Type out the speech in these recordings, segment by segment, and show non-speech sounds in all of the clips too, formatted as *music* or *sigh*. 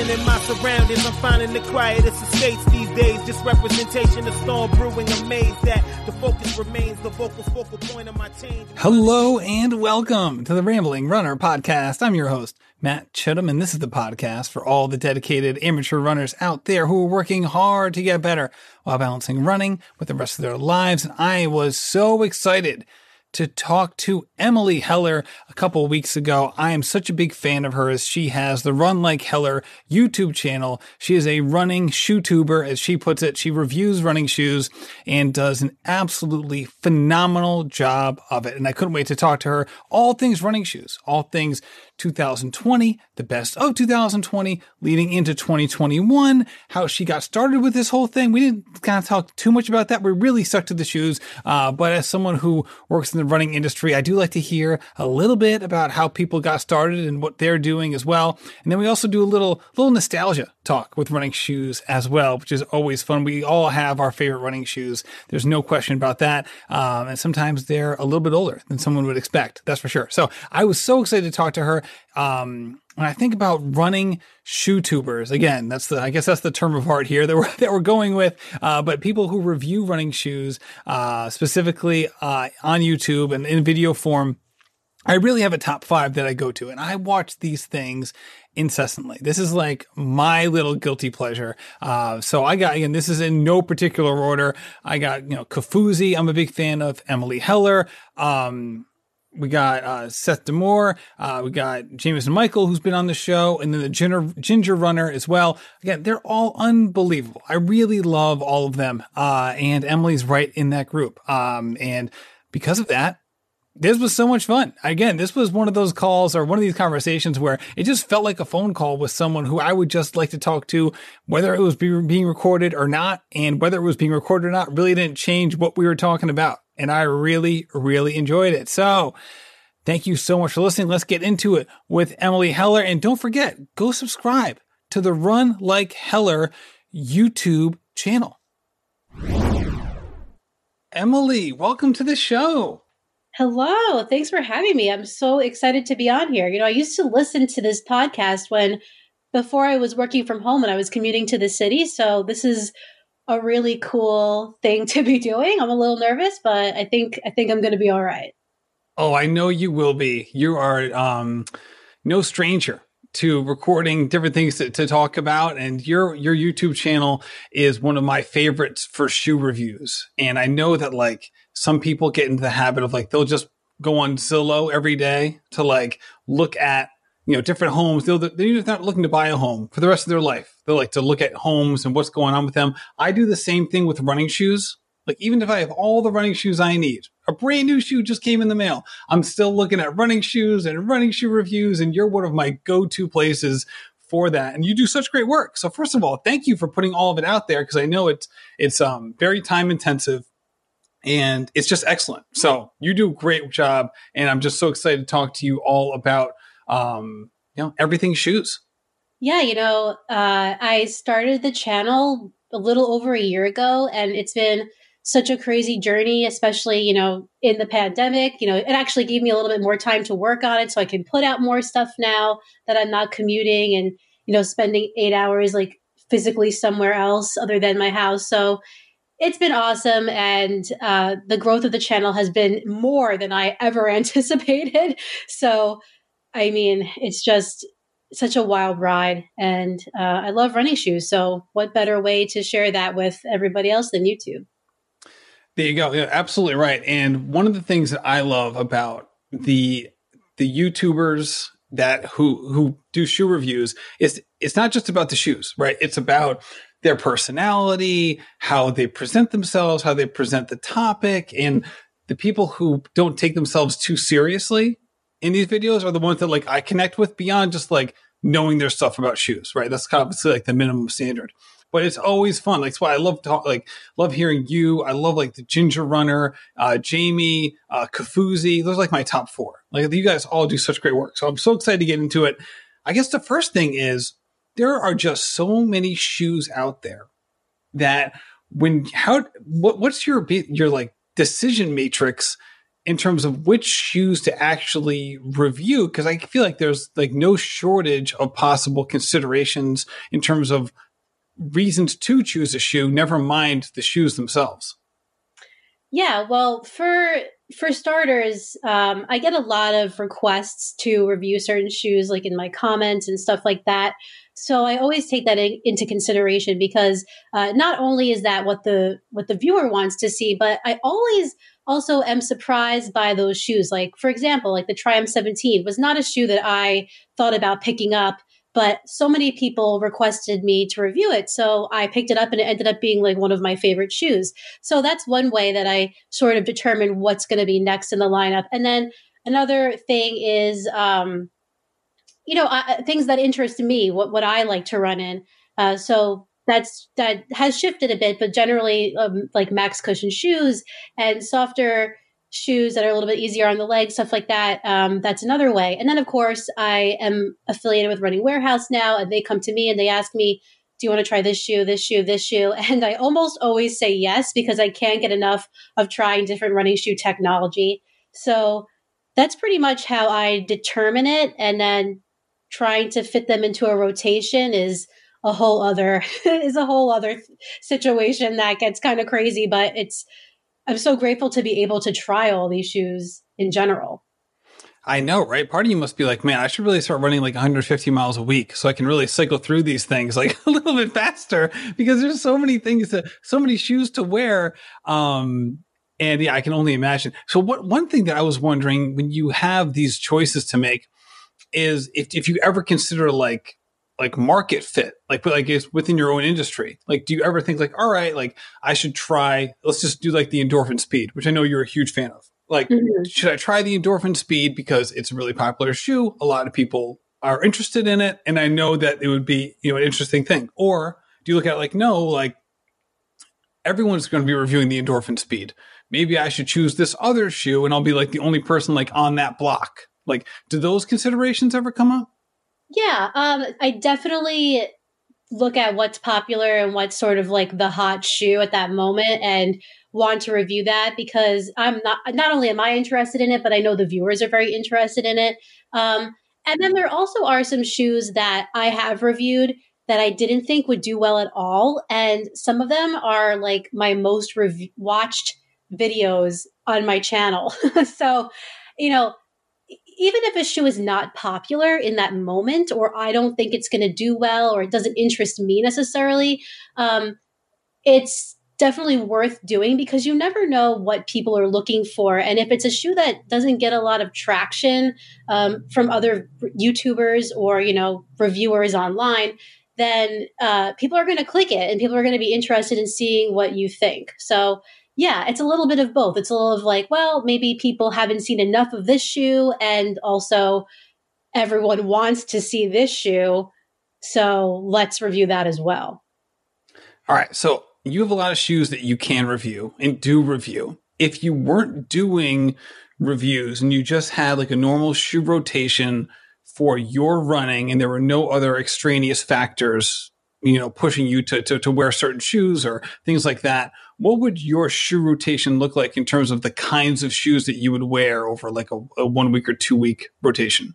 Enterprising in my surroundings, I'm finding the quietest estates these days. Just representation of storm brewing, amazed that the focus remains the vocal focal point of my change. Hello and welcome to the Rambling Runner podcast. I'm your host, Matt Chittim, and this is the podcast for all the dedicated amateur runners out there who are working hard to get better while balancing running with the rest of their lives. And I was so excited to talk to Emily Heller a couple weeks ago. I am such a big fan of hers. She has the Run Like Heller YouTube channel. She is a running shoe tuber, as she puts it. She reviews running shoes and does an absolutely phenomenal job of it. And I couldn't wait to talk to her all things running shoes, all things 2020, the best of 2020, leading into 2021, how she got started with this whole thing. We didn't kind of talk too much about that. We really stuck to the shoes. Uh, but as someone who works in the running industry, I do like to hear a little bit about how people got started and what they're doing as well. And then we also do a little, little nostalgia talk with running shoes as well, which is always fun. We all have our favorite running shoes. There's no question about that. Um, and sometimes they're a little bit older than someone would expect. That's for sure. So I was so excited to talk to her. Um, when I think about running shoe tubers, again, that's the I guess that's the term of art here that we're *laughs* that we're going with. Uh, but people who review running shoes, uh, specifically uh, on YouTube and in video form. I really have a top five that I go to, and I watch these things incessantly. This is like my little guilty pleasure. Uh, so I got again, this is in no particular order. I got you know Kofuzi. I'm a big fan of Emily Heller. Um, we got uh, Seth DeMoor. Uh, we got Jamison Michael, who's been on the show, and then the Ginger, Ginger Runner as well. Again, they're all unbelievable. I really love all of them. Uh, and Emily's right in that group. Um, and because of that, this was so much fun. Again, this was one of those calls or one of these conversations where it just felt like a phone call with someone who I would just like to talk to, whether it was being recorded or not, and whether it was being recorded or not really didn't change what we were talking about and I really, really enjoyed it. So thank you so much for listening. Let's get into it with Emily Heller. And don't forget, go subscribe to the Run Like Heller YouTube channel. Emily, welcome to the show. Hello. Thanks for having me. I'm so excited to be on here. You know, I used to listen to this podcast when before I was working from home and I was commuting to the city. So this is a really cool thing to be doing. I'm a little nervous, but I think I think I'm going to be all right. Oh, I know you will be. You are um, no stranger to recording different things to, to, talk about and your your YouTube channel is one of my favorites for shoe reviews. And I know that like some people get into the habit of like they'll just go on Zillow every day to like look at you know, different homes. They're, they're not looking to buy a home for the rest of their life. They like to look at homes and what's going on with them. I do the same thing with running shoes. Like even if I have all the running shoes I need, a brand new shoe just came in the mail. I'm still looking at running shoes and running shoe reviews, and you're one of my go-to places for that. And you do such great work. So first of all, thank you for putting all of it out there because I know it's it's um, very time intensive and it's just excellent. So you do a great job, and I'm just so excited to talk to you all about um, you know, everything shoes. Yeah, you know, uh, I started the channel a little over a year ago, and it's been such a crazy journey, especially, you know, in the pandemic. You know, it actually gave me a little bit more time to work on it so I can put out more stuff now that I'm not commuting and, you know, spending eight hours like physically somewhere else other than my house. So it's been awesome. And uh, the growth of the channel has been more than I ever *laughs* anticipated. So, I mean, it's just such a wild ride. And uh, I love running shoes. So, what better way to share that with everybody else than YouTube? There you go. Yeah, absolutely right. And one of the things that I love about the the YouTubers that who who do shoe reviews is it's not just about the shoes, right? It's about their personality, how they present themselves, how they present the topic, and the people who don't take themselves too seriously in these videos are the ones that like I connect with beyond just like knowing their stuff about shoes, right? That's kind of like the minimum standard. But it's always fun. Like, that's why I love talk, like love hearing you. I love like the Ginger Runner, uh, Jamie, uh, Kofuzi. Those are like my top four. Like you guys all do such great work. So I'm so excited to get into it. I guess the first thing is there are just so many shoes out there that when how what, what's your your like decision matrix in terms of which shoes to actually review because I feel like there's like no shortage of possible considerations in terms of reasons to choose a shoe, never mind the shoes themselves. Yeah, well, for for starters, um, I get a lot of requests to review certain shoes, like in my comments and stuff like that. So I always take that in, into consideration because uh, not only is that what the what the viewer wants to see, but I always also am surprised by those shoes. Like for example, like the Triumph 17 was not a shoe that I thought about picking up but so many people requested me to review it. So I picked it up and it ended up being like one of my favorite shoes. So that's one way that I sort of determine what's going to be next in the lineup. And then another thing is, um, you know, uh, things that interest me, what, what I like to run in. Uh, so that's that has shifted a bit, but generally, um, like max cushion shoes and softer shoes that are a little bit easier on the legs, stuff like that. Um, that's another way. And then, of course, I am affiliated with Running Warehouse now, and they come to me and they ask me, do you want to try this shoe, this shoe, this shoe? *laughs* And I almost always say yes because I can't get enough of trying different running shoe technology. So that's pretty much how I determine it. And then trying to fit them into a rotation is a whole other *laughs* is a whole other situation that gets kind of crazy, but it's I'm so grateful to be able to try all these shoes in general. I know, right? Part of you must be like, man, I should really start running like 150 miles a week so I can really cycle through these things like *laughs* a little bit faster because there's so many things to, so many shoes to wear. Um, and yeah, I can only imagine. So what, one thing that I was wondering when you have these choices to make is if, if you ever consider like like market fit, like but like it's within your own industry. Like, do you ever think like, all right, like I should try? Let's just do like the endorphin speed, which I know you're a huge fan of. Like, mm-hmm. should I try the endorphin speed because it's a really popular shoe? A lot of people are interested in it, and I know that it would be you know an interesting thing. Or do you look at it like, no, like everyone's going to be reviewing the endorphin speed. Maybe I should choose this other shoe, and I'll be like the only person like on that block. Like, do those considerations ever come up? Yeah, um, I definitely look at what's popular and what's sort of like the hot shoe at that moment and want to review that because I'm not not only am I interested in it, but I know the viewers are very interested in it. Um, and then there also are some shoes that I have reviewed that I didn't think would do well at all, and some of them are like my most rev- watched videos on my channel. *laughs* so, you know, even if a shoe is not popular in that moment, or I don't think it's going to do well, or it doesn't interest me necessarily, um, it's definitely worth doing because you never know what people are looking for. And if it's a shoe that doesn't get a lot of traction um, from other YouTubers or you know reviewers online, then uh, people are going to click it and people are going to be interested in seeing what you think. So yeah, it's a little bit of both. It's a little of like, well, maybe people haven't seen enough of this shoe, and also everyone wants to see this shoe. So let's review that as well. All right. So you have a lot of shoes that you can review and do review. If you weren't doing reviews and you just had like a normal shoe rotation for your running and there were no other extraneous factors, you know, pushing you to, to, to wear certain shoes or things like that, what would your shoe rotation look like in terms of the kinds of shoes that you would wear over like a, a one week or two week rotation?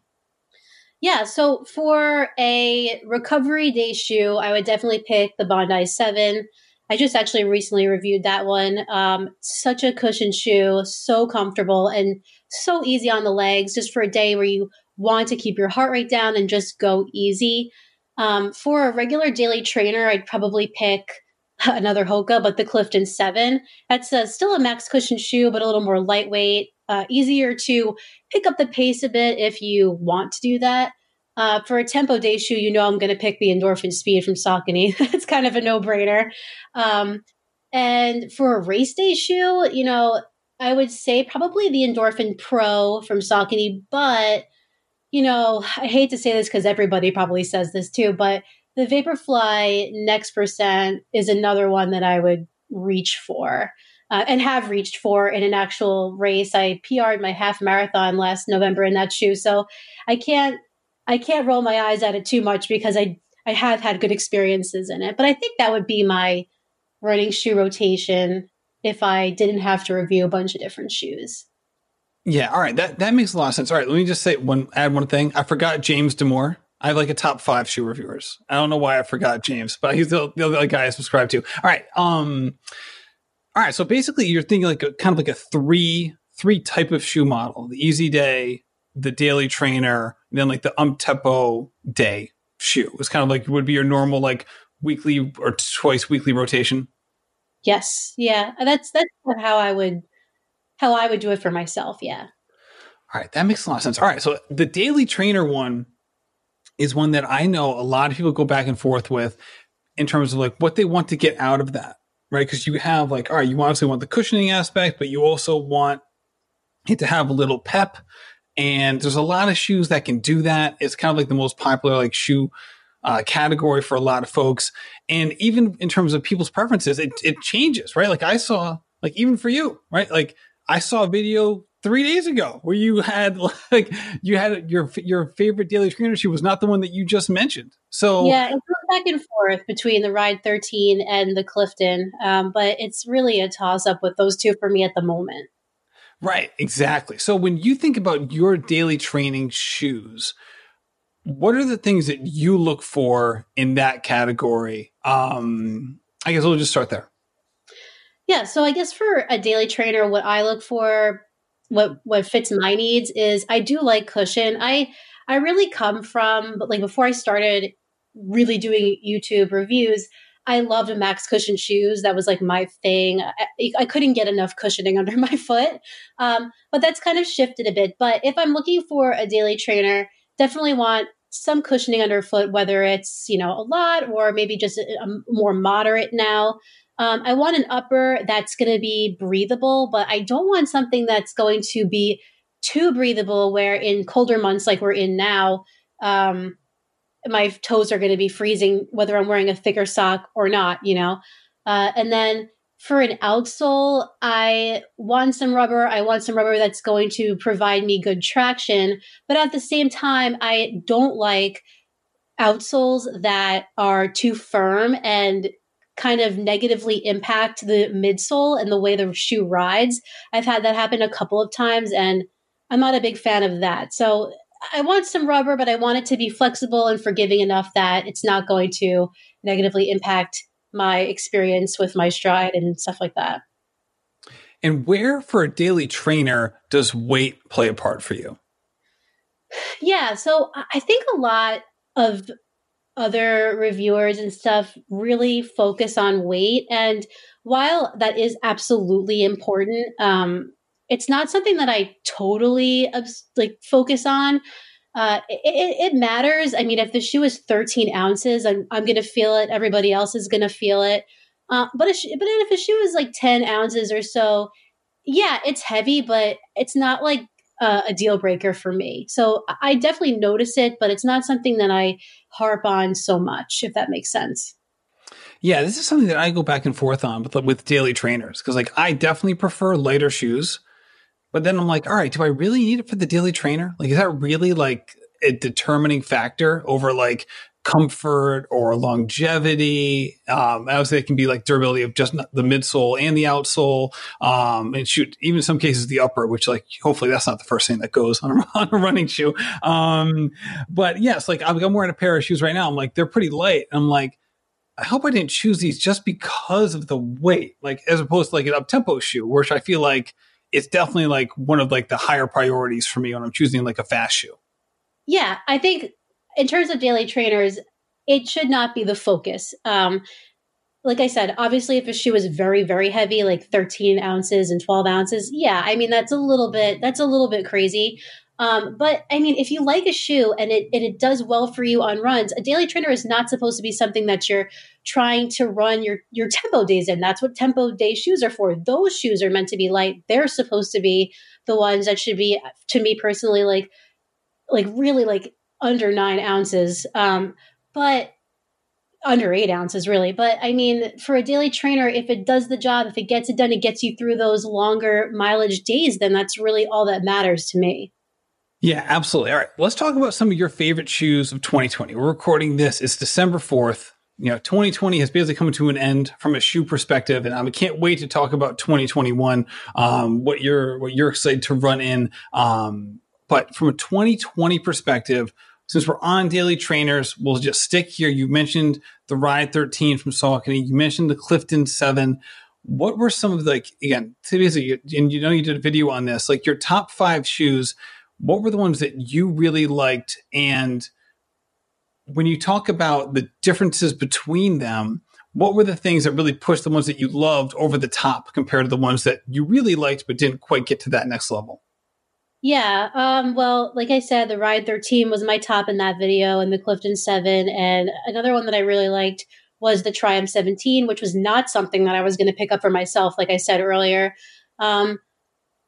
Yeah, so for a recovery day shoe, I would definitely pick the Bondi 7. I just actually recently reviewed that one. Um, such a cushion shoe, so comfortable and so easy on the legs, just for a day where you want to keep your heart rate down and just go easy. Um, for a regular daily trainer, I'd probably pick *laughs* another Hoka, but the Clifton 7. That's a, still a max cushion shoe, but a little more lightweight, uh, easier to pick up the pace a bit if you want to do that. Uh, for a tempo day shoe, you know I'm going to pick the Endorphin Speed from Saucony. *laughs* it's kind of a no brainer. Um, and for a race day shoe, you know, I would say probably the Endorphin Pro from Saucony, but you know, I hate to say this because everybody probably says this too, but the Vaporfly Next Percent is another one that I would reach for uh, and have reached for in an actual race. I PR'd my half marathon last November in that shoe, so I can't I can't roll my eyes at it too much because I I have had good experiences in it. But I think that would be my running shoe rotation if I didn't have to review a bunch of different shoes. Yeah, all right. That that makes a lot of sense. All right, let me just say one add one thing. I forgot James DeMoor. I have like a top five shoe reviewers. I don't know why I forgot James, but he's the, the other guy I subscribe to. All right. Um all right. So basically you're thinking like a kind of like a three three type of shoe model. The easy day, the daily trainer, and then like the um tempo day shoe. It's kind of like would be your normal like weekly or twice weekly rotation. Yes. Yeah. That's that's how I would how I would do it for myself. Yeah. All right, that makes a lot of sense. All right, so the daily trainer one is one that I know a lot of people go back and forth with in terms of like what they want to get out of that, right? Because you have like, all right, you obviously want the cushioning aspect, but you also want it to have a little pep. And there's a lot of shoes that can do that. It's kind of like the most popular like shoe uh, category for a lot of folks. And even in terms of people's preferences, it, it changes, right? Like I saw, like even for you, right? Like I saw a video three days ago where you had *laughs* like you had your your favorite daily trainer she was not the one that you just mentioned. So yeah, it goes back and forth between the Ride 13 and the Clifton, um, but it's really a toss up with those two for me at the moment. Right, exactly. So when you think about your daily training shoes, what are the things that you look for in that category? Um, I guess we'll just start there. Yeah, so I guess for a daily trainer, what I look for, what what fits my needs is I do like cushion. I I really come from like before I started really doing YouTube reviews, I loved max cushion shoes. That was like my thing. I, I couldn't get enough cushioning *laughs* under my foot, um, but that's kind of shifted a bit. But if I'm looking for a daily trainer, definitely want some cushioning underfoot, whether it's you know a lot or maybe just a, a more moderate now. Um, I want an upper that's going to be breathable, but I don't want something that's going to be too breathable. Where in colder months like we're in now, um, my toes are going to be freezing whether I'm wearing a thicker sock or not. You know, uh, and then for an outsole, I want some rubber. I want some rubber that's going to provide me good traction, but at the same time, I don't like outsoles that are too firm and kind of negatively impact the midsole and the way the shoe rides. I've had that happen a couple of times and I'm not a big fan of that. So I want some rubber, but I want it to be flexible and forgiving enough that it's not going to negatively impact my experience with my stride and stuff like that. And where for a daily trainer does weight play a part for you? Yeah, so I think a lot of other reviewers and stuff really focus on weight. And while that is absolutely important, um, it's not something that I totally like focus on. Uh, it, it, matters. I mean, if the shoe is 13 ounces, I'm, I'm going to feel it. Everybody else is going to feel it. Uh, but, a sh- but if a shoe is like 10 ounces or so, yeah, it's heavy, but it's not like uh, a deal breaker for me. So I definitely notice it, but it's not something that I harp on so much, if that makes sense. Yeah, this is something that I go back and forth on with, with daily trainers because, like, I definitely prefer lighter shoes. But then I'm like, all right, do I really need it for the daily trainer? Like, is that really like a determining factor over like comfort or longevity. Um, say it can be like durability of just the midsole and the outsole. Um, and shoot, even in some cases, the upper, which like hopefully that's not the first thing that goes *laughs* on a, on a running shoe. Um, but yes, like I'm, I'm wearing a pair of shoes right now. I'm like, they're pretty light. I'm like, I hope I didn't choose these just because of the weight, like as opposed to like an up tempo shoe, which I feel like it's definitely like one of like the higher priorities for me when I'm choosing like a fast shoe. Yeah, I think in terms of daily trainers, it should not be the focus. Um, like I said, obviously, if a shoe is very, very heavy, like 13 ounces and 12 ounces, yeah, I mean that's a little bit that's a little bit crazy. Um, but I mean, if you like a shoe and it and it does well for you on runs, a daily trainer is not supposed to be something that you're trying to run your your tempo days in. That's what tempo day shoes are for. Those shoes are meant to be light. They're supposed to be the ones that should be, to me personally, like like really like under nine ounces, um, but under eight ounces, really. But I mean, for a daily trainer, if it does the job, if it gets it done, it gets you through those longer mileage days, then that's really all that matters to me. Yeah, absolutely. All right, let's talk about some of your favorite shoes of 2020. We're recording this. It's December 4th. you know, 2020 has basically come to an end from a shoe perspective, and I can't wait to talk about 2021. Um, what you're what you're excited to run in, um, but from a 2020 perspective, since we're on daily trainers, we'll just stick here. You mentioned the Ride 13 from Saucony. You mentioned the Clifton 7. What were some of the, like, again, basically, and you know, you did a video on this, like your top five shoes. What were the ones that you really liked? And when you talk about the differences between them, what were the things that really pushed the ones that you loved over the top compared to the ones that you really liked but didn't quite get to that next level? Yeah. Um, well, like I said, the Ride 13 was my top in that video and the Clifton 7. And another one that I really liked was the Triumph 17, which was not something that I was going to pick up for myself, like I said earlier. Um,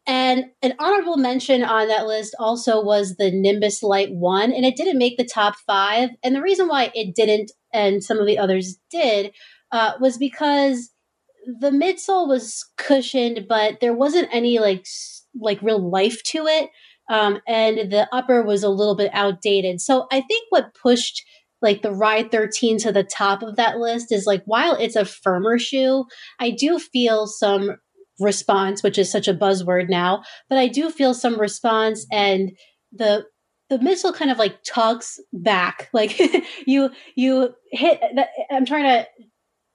and an honorable mention on that list also was the Nimbus Lite 1, and it didn't make the top five. And the reason why it didn't and some of the others did uh, was because the midsole was cushioned, but there wasn't any like like real life to it. Um, and the upper was a little bit outdated. So I think what pushed like the Ride 13 to the top of that list is like while it's a firmer shoe, I do feel some response, which is such a buzzword now, but I do feel some response and the the midsole kind of like tugs back. *laughs* Like you you hit I'm trying to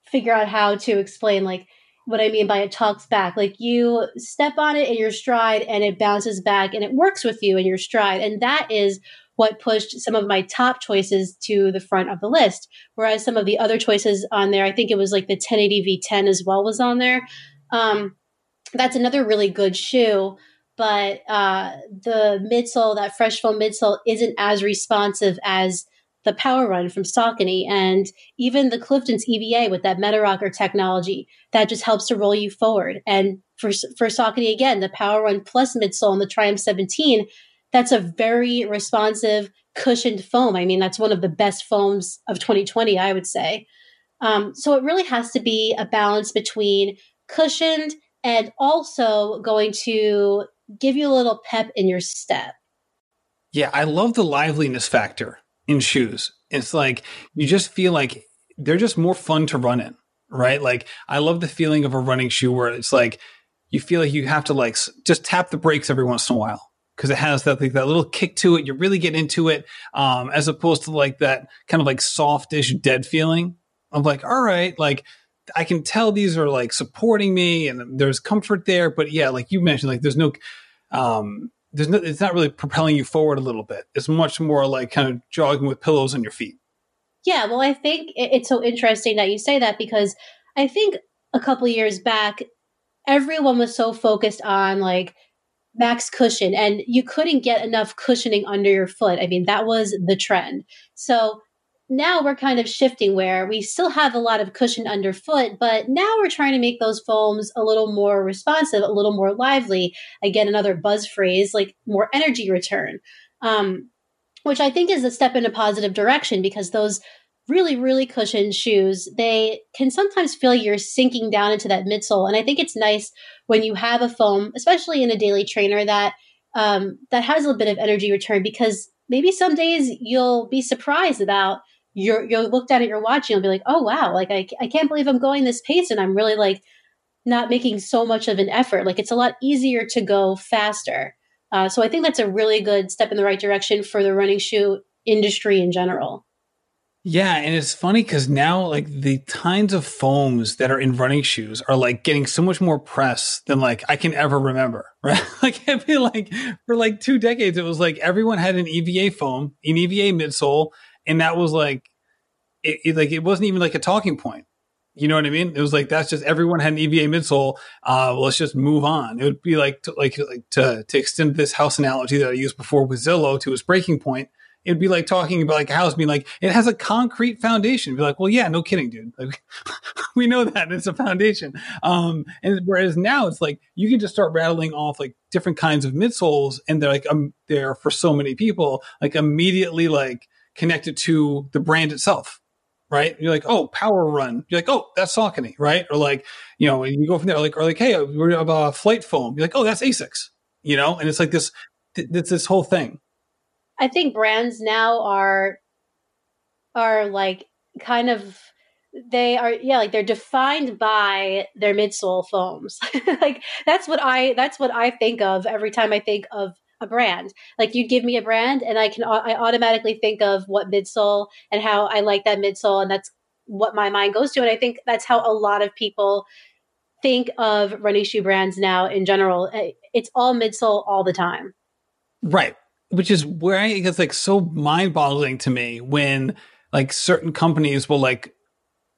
figure out how to explain like what I mean by it talks back. Like you step on it in your stride and it bounces back and it works with you in your stride. And that is what pushed some of my top choices to the front of the list. Whereas some of the other choices on there, I think it was like the 1080 V10 as well was on there. Um, that's another really good shoe. But uh, the midsole, that fresh foam midsole, isn't as responsive as the Power Run from Saucony and even the Clifton's EVA with that Metarocker technology that just helps to roll you forward. And for for Saucony again, the Power Run Plus midsole on the Triumph 17, that's a very responsive cushioned foam. I mean, that's one of the best foams of 2020, I would say. Um, so it really has to be a balance between cushioned and also going to give you a little pep in your step. Yeah, I love the liveliness factor in shoes. It's like you just feel like they're just more fun to run in, right? Like I love the feeling of a running shoe where it's like you feel like you have to like just tap the brakes every once in a while because it has that like that little kick to it. You really get into it, um, as opposed to like that kind of like softish dead feeling of like, all right, like I can tell these are like supporting me and there's comfort there, but yeah, like you mentioned, like there's no, um, there's no, it's not really propelling you forward a little bit. It's much more like kind of jogging with pillows on your feet. Yeah, well, I think it's so interesting that you say that because I think a couple years back, everyone was so focused on like max cushion and you couldn't get enough cushioning under your foot. I mean, that was the trend. So now we're kind of shifting where we still have a lot of cushion underfoot, but now we're trying to make those foams a little more responsive, a little more lively. Again, another buzz phrase like more energy return, um, which I think is a step in a positive direction because those really, really cushioned shoes, they can sometimes feel you're sinking down into that midsole. And I think it's nice when you have a foam, especially in a daily trainer, that um, that has a bit of energy return because maybe some days you'll be surprised about you're you'll look down at your watch and you'll be like, oh wow, like I I can't believe I'm going this pace and I'm really like not making so much of an effort. Like it's a lot easier to go faster. Uh, so I think that's a really good step in the right direction for the running shoe industry in general. Yeah, and it's funny because now like the kinds of foams that are in running shoes are like getting so much more press than like I can ever remember. *laughs* Right? like I feel like for like two decades it was like everyone had an EVA foam, an EVA midsole, and that was like it, it, like it wasn't even like a talking point you know what I mean? It was like that's just everyone had an EVA midsole. Uh, well, let's just move on. It would be like to, like like to to extend this house analogy that I used before with Zillow to its breaking point. It'd be like talking about like a house being like it has a concrete foundation. Be like, well, yeah, no kidding, dude. *laughs* Like we know that it's a foundation. Um, and whereas now it's like you can just start rattling off like different kinds of midsoles, and they're like um, they're for so many people like immediately like connected to the brand itself. Right. You're like, oh, power run. You're like, oh, that's Saucony. Right. Or like, you know, you go from there, like, or like, hey, we have a flight foam. You're like, oh, that's Asics, you know? And it's like this, it's this whole thing. I think brands now are, are like kind of they are yeah like they're defined by their midsole foams *laughs* like that's what i that's what i think of every time i think of a brand. Like you'd give me a brand and i can i automatically think of what midsole and how i like that midsole and that's what my mind goes to. And i think that's how a lot of people think of running shoe brands now in general. It's all midsole all the time. Right. Which is where I, it's like so mind boggling to me when like certain companies will like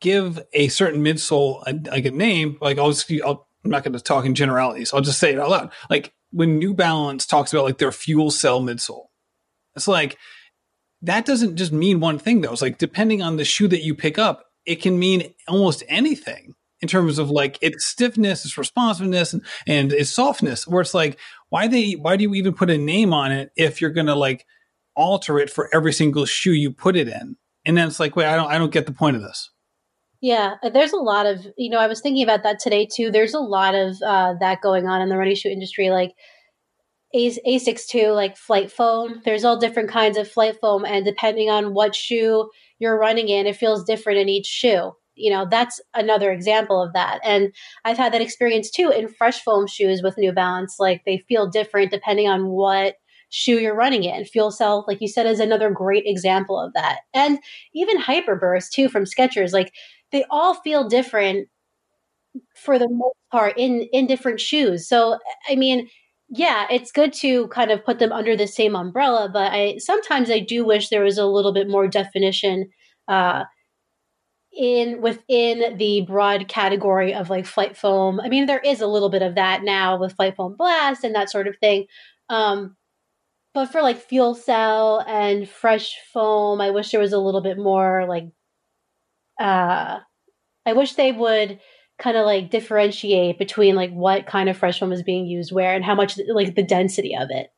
give a certain midsole a, like a name, like I'll just, I'll, I'm not going to talk in generalities. I'll just say it out loud. Like when New Balance talks about like their fuel cell midsole, it's like that doesn't just mean one thing though. It's like depending on the shoe that you pick up, it can mean almost anything in terms of like its stiffness, its responsiveness, and, and its softness. Where it's like, why they why do you even put a name on it if you're gonna like alter it for every single shoe you put it in? And then it's like, wait, I don't I don't get the point of this. Yeah, uh, there's a lot of, you know, I was thinking about that today too. There's a lot of uh, that going on in the running shoe industry, like Asics too, like flight foam. There's all different kinds of flight foam, and depending on what shoe you're running in, it feels different in each shoe. You know, that's another example of that. And I've had that experience too in fresh foam shoes with New Balance. Like they feel different depending on what shoe you're running in. Fuel Cell, like you said, is another great example of that. And even Hyperburst too from Skechers. Like they all feel different for the most part in in different shoes. So I mean, yeah, it's good to kind of put them under the same umbrella, but I sometimes I do wish there was a little bit more definition uh, in within the broad category of like flight foam. I mean, there is a little bit of that now with flight foam blast and that sort of thing. Um, but for like fuel cell and fresh foam, I wish there was a little bit more like uh I wish they would kind of like differentiate between like what kind of fresh foam is being used where and how much like the density of it.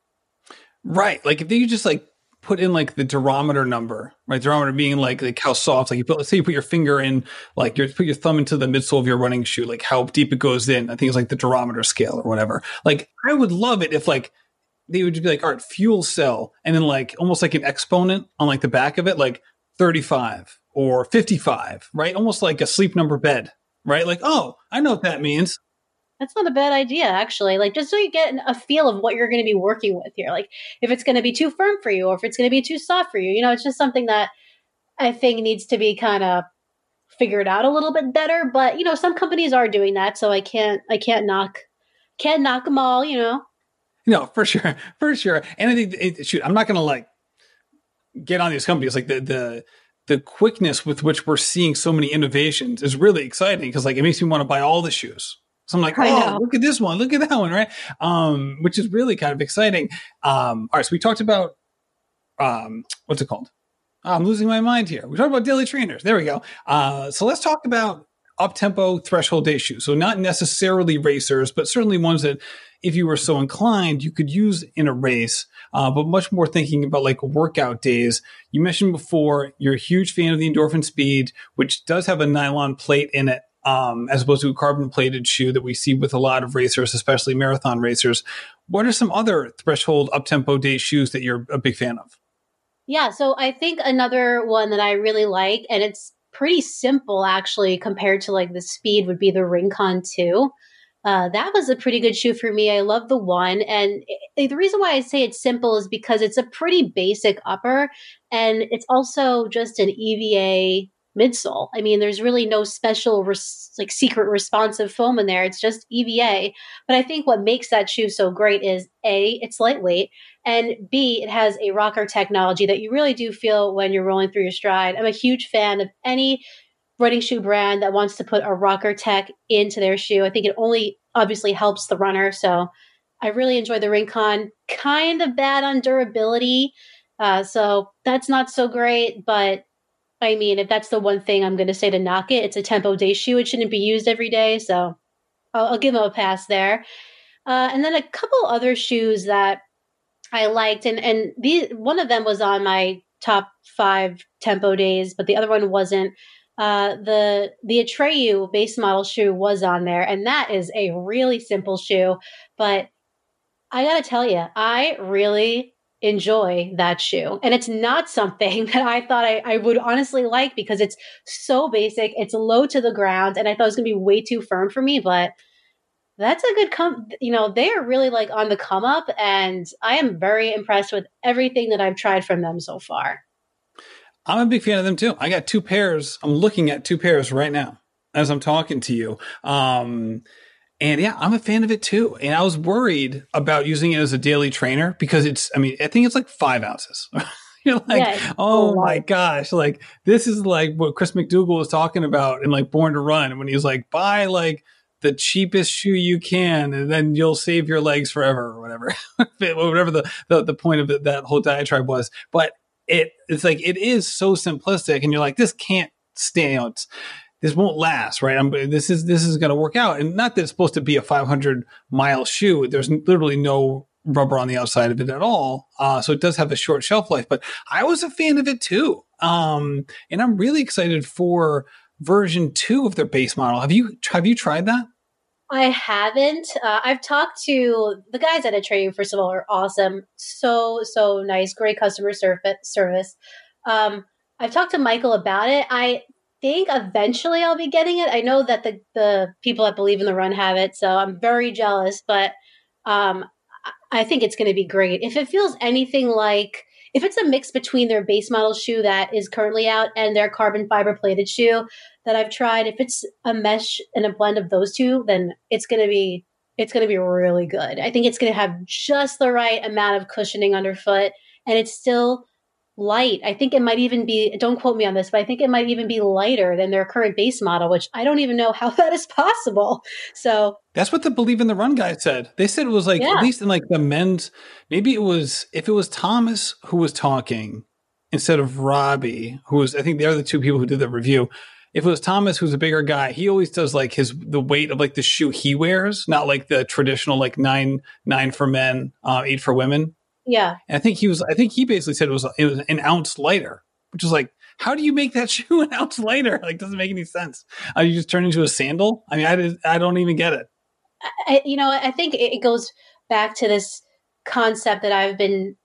Right. Like if you just like put in like the durometer number, right? Durometer being like like how soft, like you put let's say you put your finger in like you put your thumb into the midsole of your running shoe, like how deep it goes in. I think it's like the durometer scale or whatever. Like I would love it if like they would be like, all right, fuel cell, and then like almost like an exponent on like the back of it, like 35 or 55, right? Almost like a sleep number bed, right? Like, oh, I know what that means. That's not a bad idea, actually. Like, just so you get a feel of what you're going to be working with here. Like, if it's going to be too firm for you or if it's going to be too soft for you, you know, it's just something that I think needs to be kind of figured out a little bit better. But, you know, some companies are doing that. So I can't, I can't knock, can't knock them all, you know? No, for sure, *laughs* for sure. And I think, it, shoot, I'm not going to like get on these companies. Like the the the quickness with which we're seeing so many innovations is really exciting because like it makes me want to buy all the shoes. So I'm like, oh, look at this one, look at that one, right? Um, which is really kind of exciting. Um, all right, so we talked about um, what's it called? Oh, I'm losing my mind here. We talked about daily trainers. There we go. Uh, so let's talk about up tempo threshold shoes. So not necessarily racers, but certainly ones that if you were so inclined, you could use in a race, uh, but much more thinking about like workout days. You mentioned before you're a huge fan of the Endorphin Speed, which does have a nylon plate in it. Um, as opposed to a carbon plated shoe that we see with a lot of racers, especially marathon racers. What are some other threshold up tempo day shoes that you're a big fan of? Yeah, so I think another one that I really like, and it's pretty simple actually compared to like the speed, would be the Rincon 2. Uh, that was a pretty good shoe for me. I love the one. And it, the reason why I say it's simple is because it's a pretty basic upper and it's also just an EVA midsole. I mean, there's really no special, res- like secret responsive foam in there. It's just EVA. But I think what makes that shoe so great is A, it's lightweight, and B, it has a rocker technology that you really do feel when you're rolling through your stride. I'm a huge fan of any running shoe brand that wants to put a rocker tech into their shoe. I think it only obviously helps the runner. So I really enjoy the Rincon. Kind of bad on durability. Uh, so that's not so great. But I mean, if that's the one thing I'm going to say to knock it, it's a tempo day shoe. It shouldn't be used every day. So I'll, I'll give them a pass there. Uh, and then a couple other shoes that I liked, and and these one of them was on my top five tempo days, but the other one wasn't uh, the the Atreyu base model shoe was on there, and that is a really simple shoe. But I gotta tell you, I really enjoy that shoe. And it's not something *laughs* that I thought I, I, would honestly like because it's so basic. It's low to the ground. And I thought it was to be way too firm for me. But that's a good come, you know, they are really like on the come up. And I am very impressed with everything that I've tried from them so far. I'm a big fan of them too. I got two pairs. I'm looking at two pairs right now as I'm talking to you. Um, and yeah, I'm a fan of it too. And I was worried about using it as a daily trainer because it's, I mean, I think it's like five ounces. *laughs* You're like, yeah, oh my gosh, like this is like what Chris McDougall was talking about in like Born to Run when he was like, buy like the cheapest shoe you can and then you'll save your legs forever or whatever, *laughs* whatever the, the, the point of that whole diatribe was. But it, it's like, it is so simplistic and you're like, this can't stay out this won't last, right? I'm, this is this is going to work out, and not that it's supposed to be a 500 mile shoe. There's literally no rubber on the outside of it at all, uh, so it does have a short shelf life. But I was a fan of it too, um, and I'm really excited for version two of their base model. Have you have you tried that? I haven't. Uh, I've talked to the guys at Atreyu. First of all, are awesome, so so nice, great customer service. Um, I've talked to Michael about it. I think eventually I'll be getting it. I know that the the people that believe in the run have it, so I'm very jealous. But um, I think it's going to be great. If it feels anything like if it's a mix between their base model shoe that is currently out and their carbon fiber plated shoe that I've tried, if it's a mesh and a blend of those two, then it's going to be it's going to be really good. I think it's going to have just the right amount of cushioning underfoot and it's still light. I think it might even be, don't quote me on this, but I think it might even be lighter than their current base model, which I don't even know how *laughs* that is possible. So that's what the Believe in the Run guy said. They said it was like, yeah. at least in like the men's, maybe it was, if it was Thomas who was talking instead of Robbie, who was, I think they're the two people who did the review. If it was Thomas, who's a bigger guy, he always does like his the weight of like the shoe he wears, not like the traditional like nine nine for men, uh, eight for women. Yeah. And I think he was, I think he basically said it was, it was an ounce lighter, which is like, how do you make that *laughs* shoe an ounce lighter? Like, doesn't make any sense. Uh, you just turn into a sandal. I mean, I, I don't even get it. I, you know, I think it goes back to this concept that I've been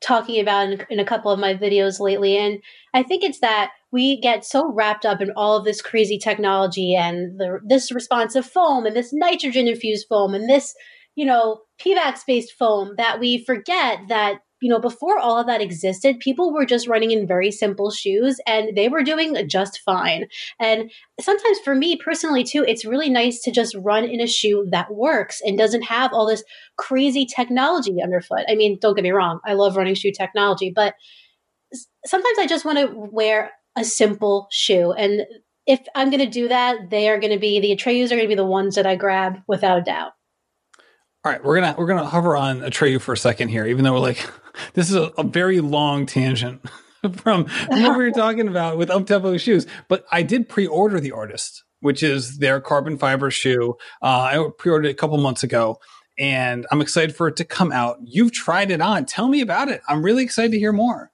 talking about in, in, a couple of my videos lately. And I think it's that we get so wrapped up in all of this crazy technology and the, this responsive foam and this nitrogen infused foam and this you know, Pebax based foam that we forget that, you know, before all of that existed, people were just running in very simple shoes and they were doing just fine. And sometimes for me personally, too, it's really nice to just run in a shoe that works and doesn't have all this crazy technology underfoot. I mean, don't get me wrong, I love running shoe technology, but sometimes I just want to wear a simple shoe. And if I'm going to do that, they are going to be the Atreyus are going to be the ones that I grab without a doubt. All right, we're gonna we're gonna hover on Atreyu for a second here, even though we're like, *laughs* this is a, a very long tangent *laughs* from, from what we were talking about with uptempo shoes. But I did pre-order the artist, which is their carbon fiber shoe. Uh, I pre-ordered it a couple months ago, and I'm excited for it to come out. You've tried it on. Tell me about it. I'm really excited to hear more.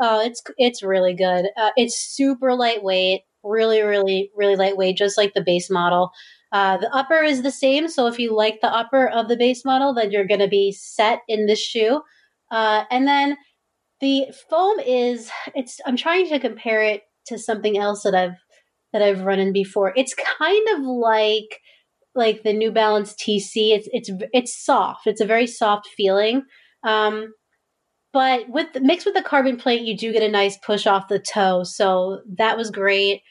Oh, it's it's really good. Uh, it's super lightweight, really, really, really lightweight, just like the base model. Uh, the upper is the same. So if you like the upper of the base model, then you're going to be set in this shoe. Uh, and then the foam is, it's, I'm trying to compare it to something else that I've, that I've run in before. It's kind of like, like the New Balance TC. It's, it's, it's soft. It's a very soft feeling. Um, but with mixed with the carbon plate, you do get a nice push off the toe. So that was great.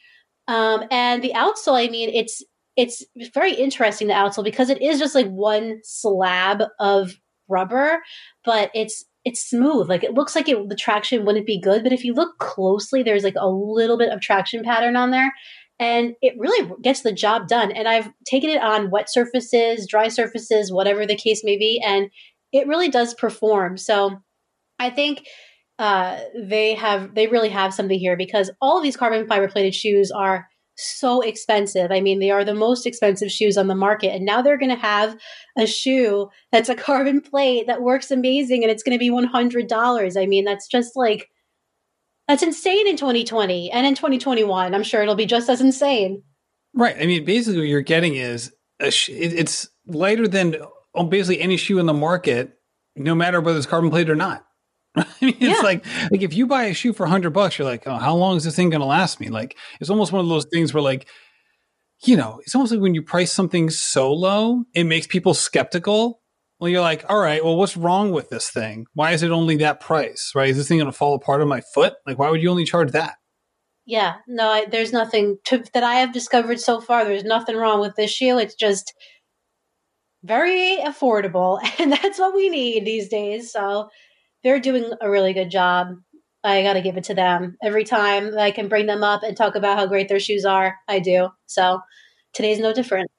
Um, and the outsole, I mean, it's it's very interesting the outsole because it is just like one slab of rubber, but it's it's smooth. Like it looks like it, the traction wouldn't be good, but if you look closely, there's like a little bit of traction pattern on there, and it really gets the job done. And I've taken it on wet surfaces, dry surfaces, whatever the case may be, and it really does perform. So I think uh, they have they really have something here because all of these carbon fiber plated shoes are so expensive. I mean, they are the most expensive shoes on the market. And now they're going to have a shoe that's a *laughs* carbon plate that works amazing and it's going to be $100. I mean, that's just like, that's insane in 2020 and in 2021. I'm sure it'll be just as insane. Right. I mean, basically, what you're getting is sh- it's lighter than oh, basically any shoe in the market, no matter whether it's carbon plate or not. *laughs* I mean, it's yeah. like like if you buy a shoe for hundred bucks, you're like, oh, how long is this thing going to last me? Like, it's almost one of those things where like, you know, it's almost like when you price something so low, it makes people skeptical. Well, you're like, all right, well, what's wrong with this thing? Why is it only that price? Right? Is this thing going to fall apart on my foot? Like, why would you only charge that? Yeah, no, I, there's nothing to, that I have discovered so far. There's nothing wrong with this shoe. It's just very affordable, *laughs* and that's what we need these days. So they're doing a really good job. I got to give it to them. Every time I can bring them up and talk about how great their shoes are, I do. So today's no different.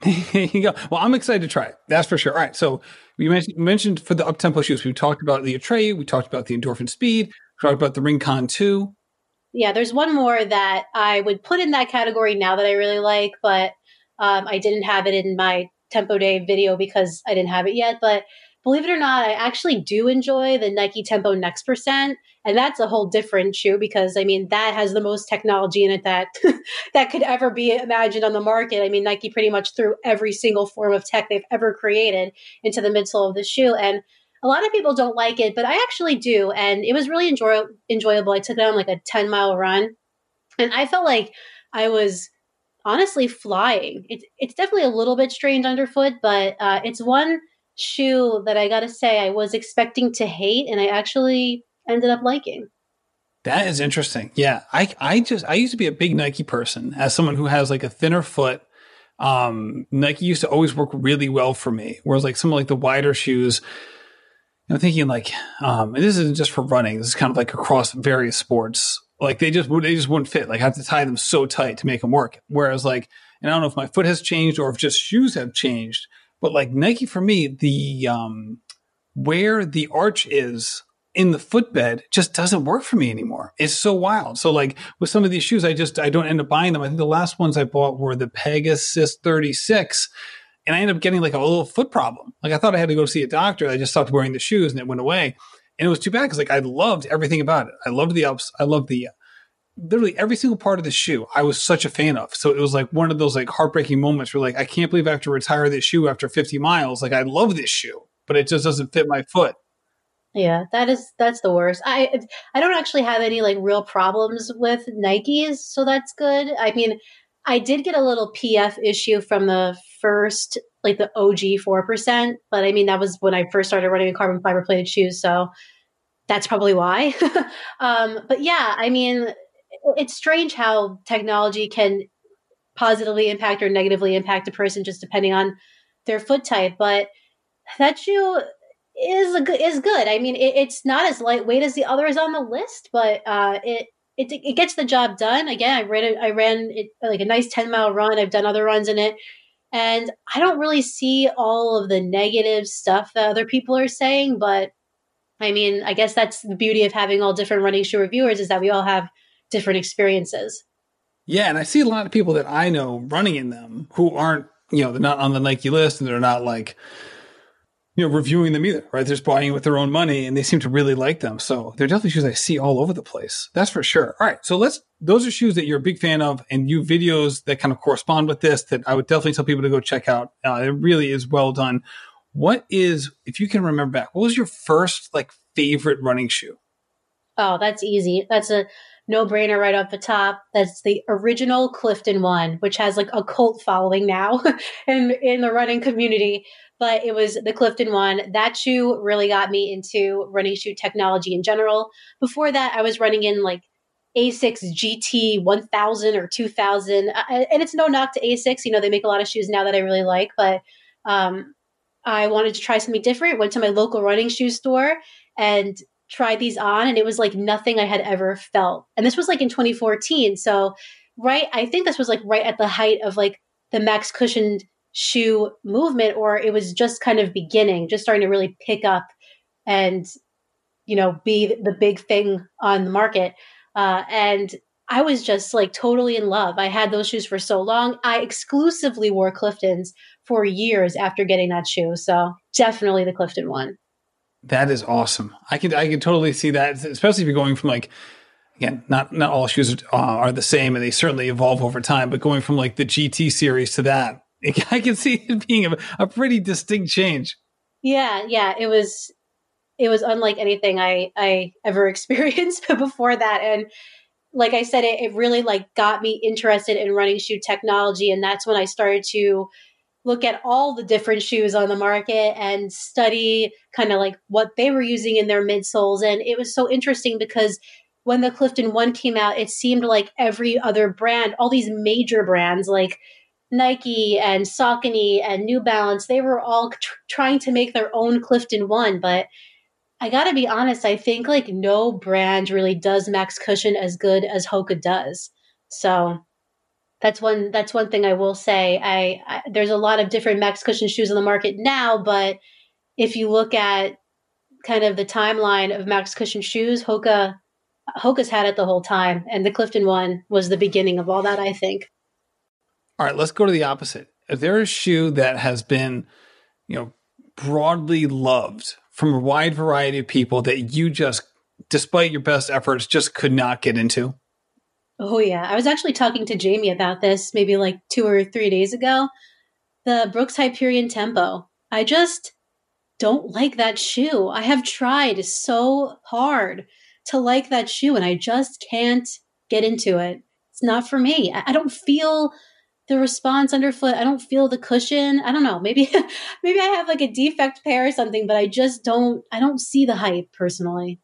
*laughs* you go. Well, I'm excited to try it. That's for sure. All right. So we mentioned, mentioned for the up tempo shoes, we talked about the Atreyu, we talked about the Endorphin Speed, we talked about the Rincon 2. Yeah, there's one more that I would put in that category now that I really like, but um, I didn't have it in my Tempo Day video because I didn't have it yet. But believe it or not, I actually do enjoy the Nike Tempo Next Percent, and that's a whole different shoe because I mean that has the most technology in it that *laughs* that could ever be imagined on the market. I mean Nike pretty much threw every single form of tech they've ever created into the midsole of the shoe, and a lot of people don't like it, but I actually do, and it was really enjoy- enjoyable. I took it on like a ten mile run, and I felt like I was honestly flying. It's it's definitely a little bit strange underfoot, but uh, it's one shoe that I got to say I was expecting to hate, and I actually ended up liking. That is interesting. Yeah, I I just I used to be a big Nike person as someone who has like a thinner foot. Um, Nike used to always work really well for me, whereas like some of like the wider shoes. I'm thinking like, um, and this isn't just for running. This is kind of like across various sports. Like they just they just wouldn't fit. Like I have to tie them so tight to make them work. Whereas like, and I don't know if my foot has changed or if just shoes have changed. But like Nike for me, the um, where the arch is in the footbed just doesn't work for me anymore. It's so wild. So like with some of these shoes, I just I don't end up buying them. I think the last ones I bought were the Pegasus 36 and I ended up getting like a little foot problem. Like I thought I had to go see a doctor. I just stopped wearing the shoes and it went away. And it was too bad because like I loved everything about it. I loved the ups. I loved the literally every single part of the shoe. I was such a fan of. So it was like one of those like heartbreaking moments where like I can't believe I have to retire this shoe after 50 miles. Like I love this shoe, but it just doesn't fit my foot. Yeah, that is that's the worst. I I don't actually have any like real problems with Nikes, so that's good. I mean, I did get a little PF issue from the first, like the OG 4%, but I mean, that was when I first started running in carbon fiber plated shoes. So that's probably why. *laughs* um, but yeah, I mean, it's strange how technology can positively impact or negatively impact a person just depending on their foot type. But that shoe is a good, is good. I mean, it, it's not as lightweight as the others on the list, but uh, it it, it gets the job done. Again, I ran it, I ran it like a nice 10 mile run. I've done other runs in it. And I don't really see all of the negative stuff that other people are saying, but I mean, I guess that's the beauty of having all different running shoe reviewers is that we all have different experiences. Yeah, and I see a lot of people that I know running in them who aren't, you know, they're not on the Nike list and they're not like you know, reviewing them either, right? They're just buying with their own money and they seem to really like them. So they're definitely shoes I see all over the place. That's for sure. All right. So let's, those are shoes that you're a big fan of and you videos that kind of correspond with this that I would definitely tell people to go check out. Uh, it really is well done. What is, if you can remember back, what was your first like favorite running shoe? Oh, that's easy. That's a no brainer right off the top. That's the original Clifton one, which has like a cult following now *laughs* in, in the running community but it was the Clifton one. That shoe really got me into running shoe technology in general. Before that, I was running in like Asics GT 1000 or 2000. And it's no knock to Asics. You know, they make a lot of shoes now that I really like, but um, I wanted to try something different. Went to my local running shoe store and tried these on, and it was like nothing I had ever felt. And this was like in 2014. So, right, I think this was like right at the height of like the max cushioned shoe movement or it was just kind of beginning, just starting to really pick up and, you know, be the big thing on the market. Uh, and I was just like totally in love. I had those shoes for so long. I exclusively wore Cliftons for years after getting that shoe. So definitely the Clifton one. That is awesome. I could I could totally see that, especially if you're going from like again, not not all shoes are, uh, the same, and they certainly evolve over time. But going from like the GT series to that, *laughs* I can see it being a, a pretty distinct change. Yeah, yeah, it was it was unlike anything I I ever *laughs* experienced before that. And like I said, it, it really like got me interested in running shoe technology, and that's when I started to look at all the different shoes on the market and study kind of like what they were using in their midsoles. And it was so interesting because when the Clifton One came out, it seemed like every other brand, all these major brands like Nike and Saucony and New Balance, they were all tr- trying to make their own Clifton One. But I gotta be honest, I think like no brand really does max cushion as good as Hoka does. So that's one that's one thing I will say. I, I there's a lot of different max cushion shoes on the market now, but if you look at kind of the timeline of max cushion shoes, Hoka Hoka's had it the whole time, and the Clifton one was the beginning of all that. I think. All right, let's go to the opposite. If there is a shoe that has been, you know, broadly loved from a wide variety of people that you just, despite your best efforts, just could not get into? Oh, yeah. I was actually talking to Jamie about this maybe like two or three days ago. The Brooks Hyperion Tempo. I just don't like that shoe. I have tried so hard to like that shoe and I just can't get into it. It's not for me. I don't feel the response underfoot. I don't feel the cushion. I don't know. Maybe *laughs* maybe I have like a defect pair or something, but I just don't I don't see the hype personally.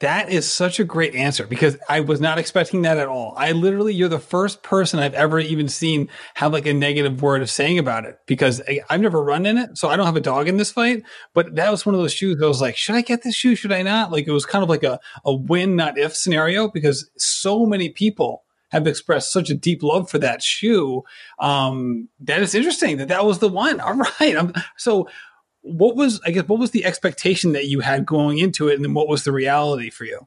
That is such a great answer because I was not expecting that at all. I literally, you're the first person I've ever even seen have like a negative word of saying about it because I, have never run in it. So I don't have a dog in this fight, but that was one of those shoes I was like, should I get this shoe? Should I not? Like it was kind of like a, a win, not if scenario because so many people have expressed such a deep love for that shoe. Um, that is interesting that that was the one. *laughs* All right. I'm, so what was, I guess, what was the expectation that you had going into it? And then what was the reality for you?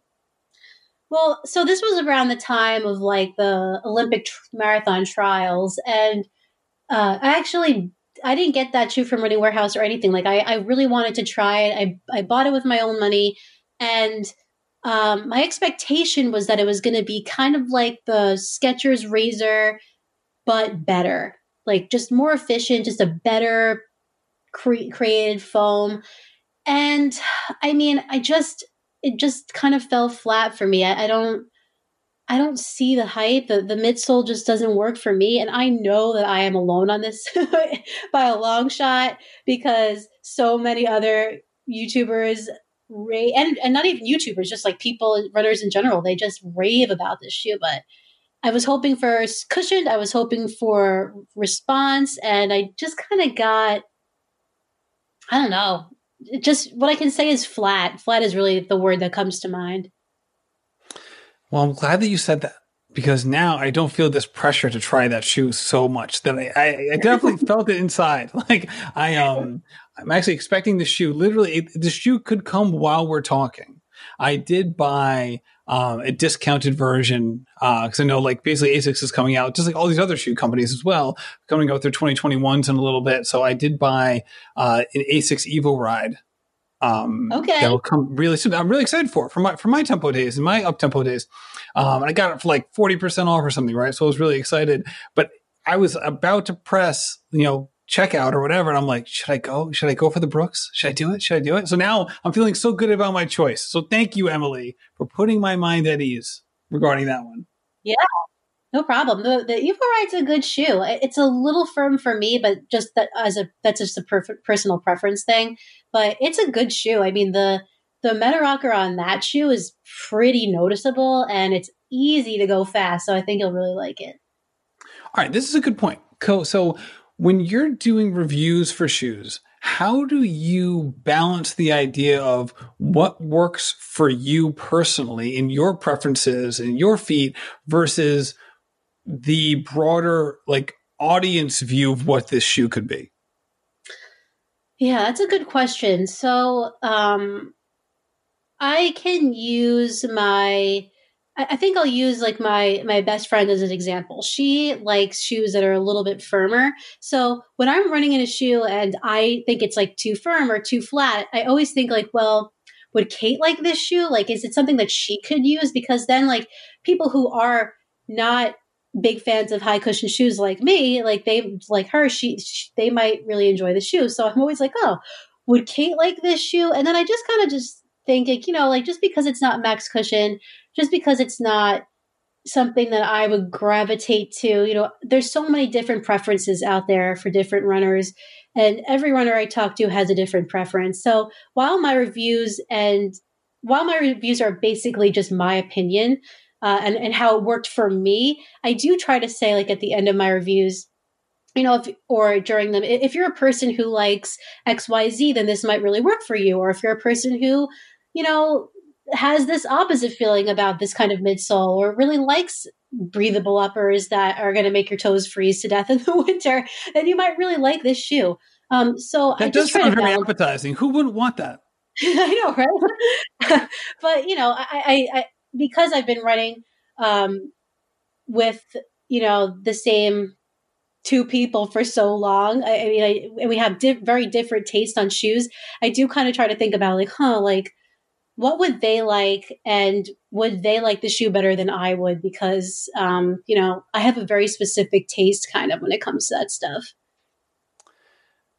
Well, so this was around the time of like the Olympic tr- marathon trials. And uh, I actually I didn't get that shoe from Running Warehouse or anything. Like I, I really wanted to try it. I, I bought it with my own money, and um, my expectation was that it was going to be kind of like the Skechers Razor, but better, like just more efficient, just a better cre- created foam. And I mean, I just it just kind of fell flat for me. I, I don't I don't see the hype. The the midsole just doesn't work for me, and I know that I am alone on this *laughs* by a long shot because so many other YouTubers rave and, and not even YouTubers, just like people, runners in general, they just rave about this shoe. But I was hoping for cushioned, I was hoping for response, and I just kind of got I don't know. Just what I can say is flat. Flat is really the word that comes to mind. Well, I'm glad that you said that because now I don't feel this pressure to try that shoe so much that I, I, I definitely *laughs* felt it inside. *laughs* Like I um I'm actually expecting the shoe. Literally, it, the shoe could come while we're talking. I did buy um, a discounted version because uh, I know like basically Asics is coming out, just like all these other shoe companies as well, coming out with their 2021s in a little bit. So I did buy uh, an Asics Evo Ride. Um, okay, that'll come really soon. I'm really excited for for my for my tempo days and my up tempo days. Um, and I got it for like 40 percent off or something, right? So I was really excited. But I was about to press, you know, checkout or whatever. And I'm like, should I go? Should I go for the Brooks? Should I do it? Should I do it? So now I'm feeling so good about my choice. So thank you, Emily, for putting my mind at ease regarding that one. Yeah. No problem. The the Evo Ride's a good shoe. It's a little firm for me, but just that as a that's just a per- personal preference thing. But it's a good shoe. I mean the the meta rocker on that shoe is pretty noticeable and it's easy to go fast. So I think you'll really like it. All right, this is a good point. So when you're doing reviews for shoes, how do you balance the idea of what works for you personally in your preferences and your feet versus the broader like audience view of what this shoe could be? Yeah, that's a good question. So, um, I can use my I think I'll use like my my best friend as an example. She likes shoes that are a little bit firmer. So when I'm running in a shoe and I think it's like too firm or too flat, I always think like, well, would Kate like this shoe? Like, is it something that she could use? Because then like people who are not big fans of high cushion shoes like me, like they like her, she, she they might really enjoy the shoe. So I'm always like, oh, would Kate like this shoe? And then I just kind of just think, like, you know, like just because it's not max cushion, just because it's not something that I would gravitate to, you know, there's so many different preferences out there for different runners. And every runner I talk to has a different preference. So while my reviews and while my reviews are basically just my opinion uh, and, and how it worked for me, I do try to say, like, at the end of my reviews, you know, if, or during them, if you're a person who likes XYZ, then this might really work for you. Or if you're a person who, you know, has this opposite feeling about this kind of midsole or really likes breathable uppers that are going to make your toes freeze to death in the *laughs* winter, then you might really like this shoe. Um, so that I does sound very appetizing. Who wouldn't want that? *laughs* I know, right? *laughs* but you know, I, I, I, because I've been running um, with you know the same two people for so long. I, I mean, I, and we have di- very different taste on shoes. I do kind of try to think about like, huh, like what would they like, and would they like the shoe better than I would? Because um, you know, I have a very specific taste kind of when it comes to that stuff.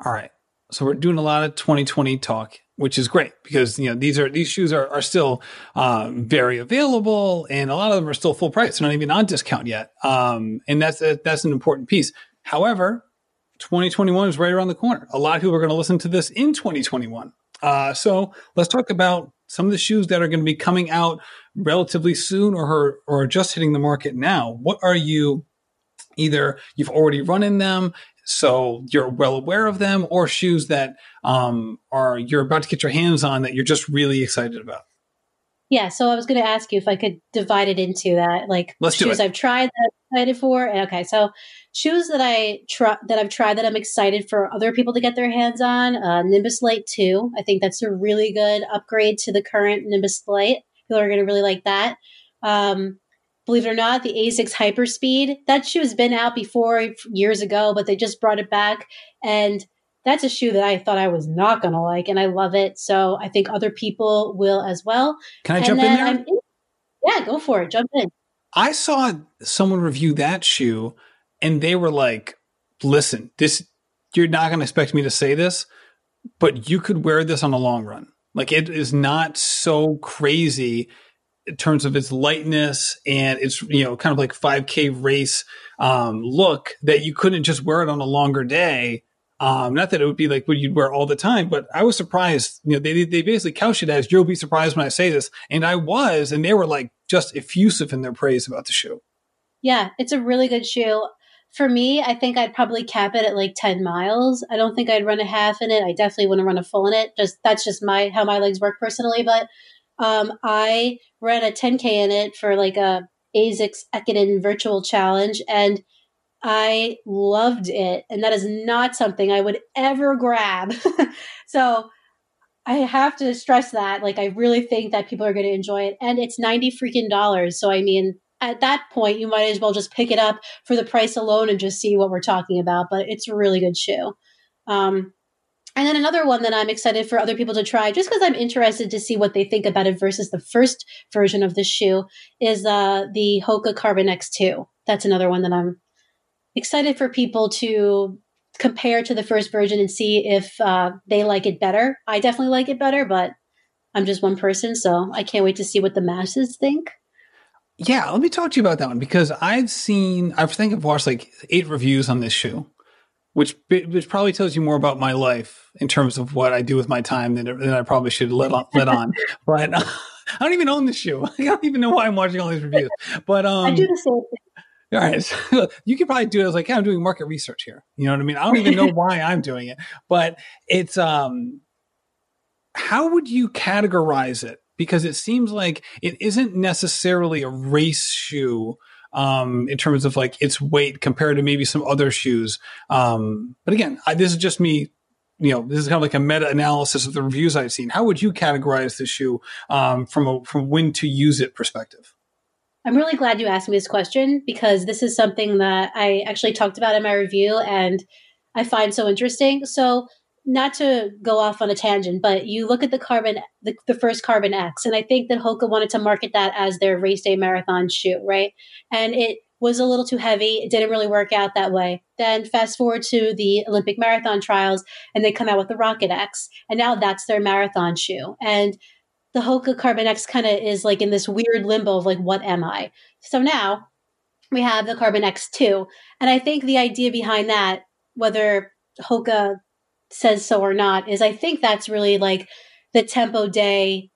All right. So we're doing a lot of 2020 talk, which is great because you know these are these shoes are are still um, very available, and a lot of them are still full price. They're not even on discount yet, um, and that's a, that's an important piece. However, 2021 is right around the corner. A lot of people are going to listen to this in 2021. Uh, so let's talk about some of the shoes that are going to be coming out relatively soon or or just hitting the market now. What are you either you've already run in them so you're well aware of them or shoes that um, are you're about to get your hands on that you're just really excited about yeah so i was going to ask you if i could divide it into that like Let's shoes i've tried that excited for okay so shoes that i try that i've tried that i'm excited for other people to get their hands on uh, nimbus lite 2 i think that's a really good upgrade to the current nimbus lite people are going to really like that um, believe it or not, the ASICS Hyperspeed. That shoe has been out before years ago, but they just brought it back. And that's a shoe that I thought I was not going to like, and I love it. So I think other people will as well. Can I and jump in there? In, yeah, go for it. Jump in. I saw someone review that shoe, and they were like, listen, this, you're not going to expect me to say this, but you could wear this on a long run. Like it is not so crazy in terms of its lightness and its you know kind of like 5k race um, look that you couldn't just wear it on a longer day. Um, not that it would be like what you'd wear all the time but i was surprised. You know they, they basically couched it as you'll be surprised when i say this. And i was and they were like just effusive in their praise about the shoe yeah it's a really good shoe for me i think i'd probably cap it at like 10 miles i don't think i'd run a half in it i definitely wouldn't run a full in it just that's just my how my legs work personally but um, I ran a 10K in it for like a ASICS Ekiden virtual challenge and I loved it. And that is not something I would ever grab. *laughs* so I have to stress that. Like, I really think that people are going to enjoy it. And it's 90 freaking dollars. So, I mean, at that point, you might as well just pick it up for the price alone and just see what we're talking about. But it's a really good shoe. Um, and then another one that I'm excited for other people to try, just because I'm interested to see what they think about it versus the first version of the shoe, is uh, the Hoka Carbon X2. That's another one that I'm excited for people to compare to the first version and see if uh, they like it better. I definitely like it better, but I'm just one person, so I can't wait to see what the masses think. Yeah, let me talk to you about that one because I've seen, I think I've watched like eight reviews on this shoe which which probably tells you more about my life in terms of what I do with my time than, than I probably should let on. Let on. but uh, *laughs* I don't even own the shoe. *laughs* I don't even know why I'm watching all these reviews. But um, I do the same thing. All right, *laughs* you could probably do it as like, I'm doing market research here. You know what I mean? I don't even know *laughs* why I'm doing it, but it's um, how would you categorize it? Because it seems like it isn't necessarily a race shoe um, in terms of like its weight compared to maybe some other shoes. Um, but again, I, this is just me. You know, this is kind of like a meta analysis of the reviews I've seen. How would you categorize this shoe um, from a from when to use it perspective? I'm really glad you asked me this question because this is something that I actually talked about in my review and I find so interesting. So not to go off on a tangent, but you look at the carbon, the, the, first carbon X, and I think that Hoka wanted to market that as their race day marathon shoe, right? And it was a little too heavy. It didn't really work out that way. Then fast forward to the Olympic marathon trials and they come out with the Rocket X and now that's their marathon shoe. And the Hoka Carbon X kind of is like in this weird mm-hmm. limbo of like, what am I? So now we have the Carbon X2. And I think the idea behind that, whether Hoka says so or not, is I think that's really like the tempo day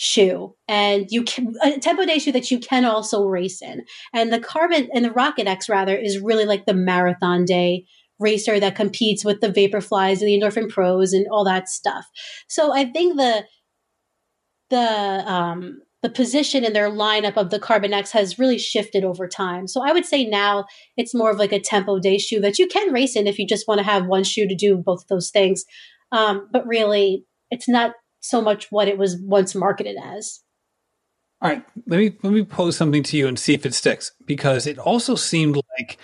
shoe and you can a tempo day shoe that you can also race in and the carbon and the rocket x rather is really like the marathon day racer that competes with the vaporflies and the endorphin pros and all that stuff so i think the the um the position in their lineup of the Carbon X has really shifted over time. So I would say now it's more of like a tempo day shoe that you can race in if you just want to have one shoe to do both of those things. Um, but really, it's not so much what it was once marketed as. All right, let me let me pose something to you and see if it sticks because it also seemed like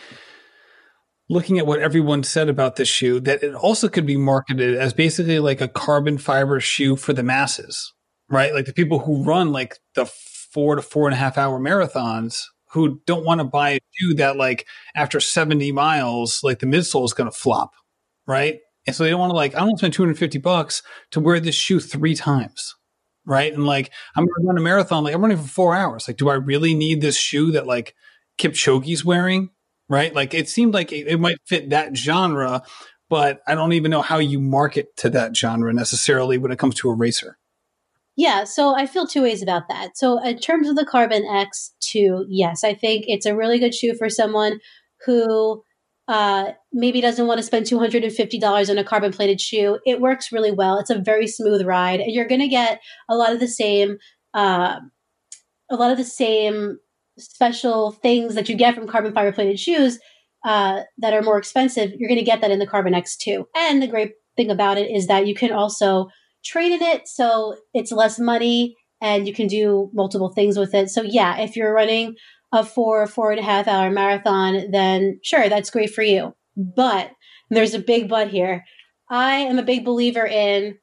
looking at what everyone said about this shoe that it also could be marketed as basically like a carbon fiber shoe for the masses right? Like the people who run like the four to four and a half hour marathons who don't want to buy a shoe that like after 70 miles, like the midsole is going to flop, right? And so they don't want to like, I don't want to spend 250 bucks to wear this shoe three times. Right. And like, I'm going to run a marathon. Like I'm running for four hours. Like, do I really need this shoe that like Kipchoge's wearing? Right. Like it seemed like it, it might fit that genre, but I don't even know how you market to that genre necessarily when it comes to a racer. Yeah, so I feel two ways about that. So in terms of the Carbon X2, yes, I think it's a really good shoe for someone who uh, maybe doesn't want to spend $250 on a carbon plated shoe. It works really well. It's a very smooth ride and you're going to get a lot of the same uh, a lot of the same special things that you get from carbon fiber plated shoes uh, that are more expensive. You're going to get that in the Carbon X2. And the great thing about it is that you can also traded it so it's less money and you can do multiple things with it. So yeah, if you're running a four, four and a half hour marathon, then sure, that's great for you. But there's a big but here. I am a big believer in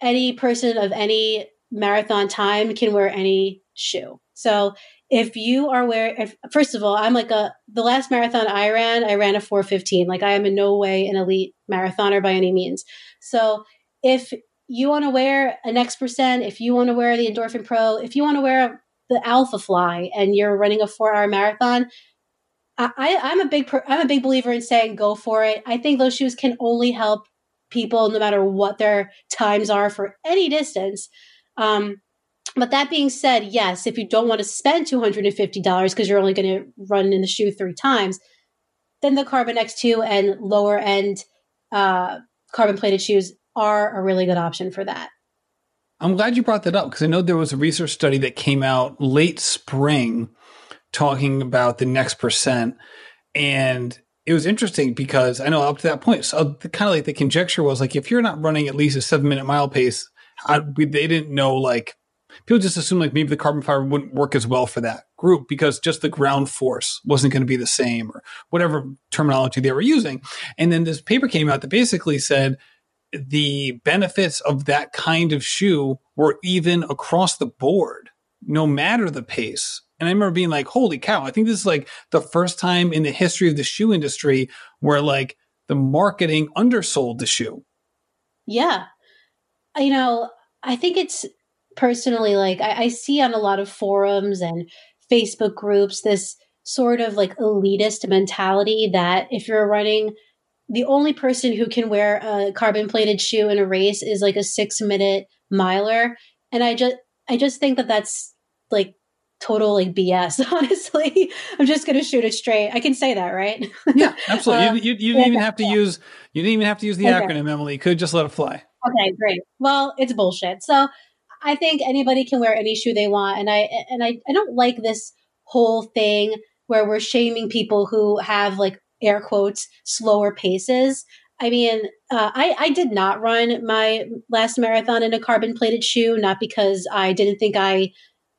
any person of any marathon time can wear any shoe. So if you are wearing, if, first of all, I'm like a, the last marathon I ran, I ran a 415. Like I am in no way an elite marathoner by any means. So if you want to wear an X percent, if you want to wear the Endorphin Pro, if you want to wear the Alpha Fly and you're running a four hour marathon, I, I'm a big I'm a big believer in saying go for it. I think those shoes can only help people no matter what their times are for any distance. Um, but that being said, yes, if you don't want to spend two hundred and fifty dollars because you're only going to run in the shoe three times, then the Carbon X2 and lower end uh, carbon plated shoes are a really good option for that. I'm glad you brought that up because I know there was a research study that came out late spring talking about the next percent. And it was interesting because I know up to that point, so kind of like the conjecture was like, if you're not running at least a seven minute mile pace, I, we, they didn't know like, people just assumed like maybe the carbon fiber wouldn't work as well for that group because just the ground force wasn't going to be the same or whatever terminology they were using. And then this paper came out that basically said, the benefits of that kind of shoe were even across the board, no matter the pace. And I remember being like, holy cow, I think this is like the first time in the history of the shoe industry where like the marketing undersold the shoe. Yeah. You know, I think it's personally like I, I see on a lot of forums and Facebook groups this sort of like elitist mentality that if you're running the only person who can wear a carbon plated shoe in a race is like a six minute miler. And i just i just think that that's like total like bs *laughs* honestly. I'm just gonna shoot it straight. I can say that right? Yeah *laughs* absolutely. Um, you, you, you, didn't even have to use you didn't even have to use the okay. acronym emily. You could just let it fly. Okay great. Well it's bullshit. So i think anybody can wear any shoe they want and i and i, I don't like this whole thing where we're shaming people who have like air quotes slower paces. I mean, uh, I, I did not run my last marathon in a carbon plated shoe, not because I didn't think I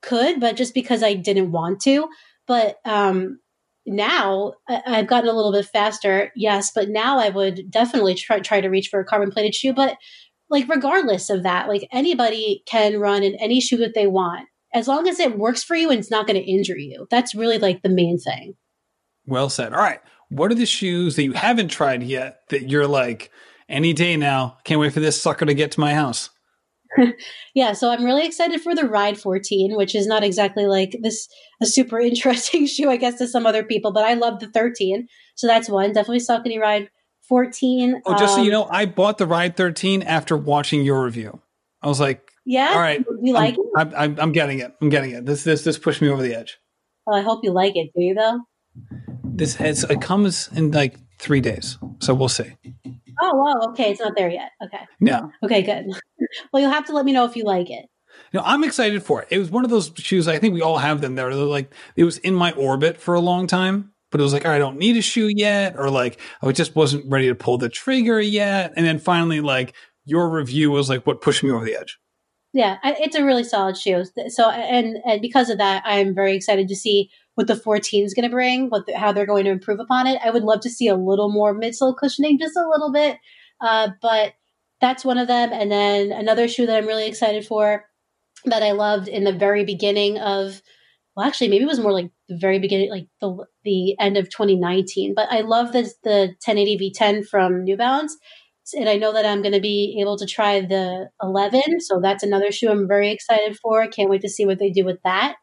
could, but just because I didn't want to. But um, now I've gotten a little bit faster, yes, but now I would definitely try, try to reach for a carbon plated shoe. But like, regardless of that, like anybody can run in any shoe that they want as long as it works for you and it's not going to injure you. That's really like the main thing. Well said. All right. What are the shoes that you haven't tried yet that you're like, any day now, can't wait for this sucker to get to my house? *laughs* yeah, so I'm really excited for the Ride 14, which is not exactly like this a super *laughs* interesting shoe, I guess, to some other people, but I love the 13. So that's one. Definitely Saucony Ride 14. Oh, just um, so you um, know, I bought the Ride 13 after watching your review. I was like, yeah, all right, you like I'm, it? I'm, I'm, getting it. I'm getting it. This this this pushed me over the edge. Well, I hope you like it. Do you though? This has it comes in like three days, so we'll see. Oh wow, okay, it's not there yet. Okay, no, okay, good. *laughs* well, you'll have to let me know if you like it. No, I'm excited for it. It was one of those shoes. I think we all have them. There, like it was in my orbit for a long time, but it was like I don't need a shoe yet, or like I just wasn't ready to pull the trigger yet. And then finally, like your review was like what pushed me over the edge. Yeah, it's a really solid shoe. So, and and because of that, I'm very excited to see what the 14 is going to bring, what the, how they're going to improve upon it. I would love to see a little more midsole cushioning, just a little bit. Uh, but that's one of them. And then another shoe that I'm really excited for that I loved in the very beginning of, well, actually, maybe it was more like the very beginning, like the the end of 2019. But I love this the 1080 V10 from New Balance and I know that I'm going to be able to try the 11. So that's another shoe I'm very excited for. Can't wait to see what they do with that.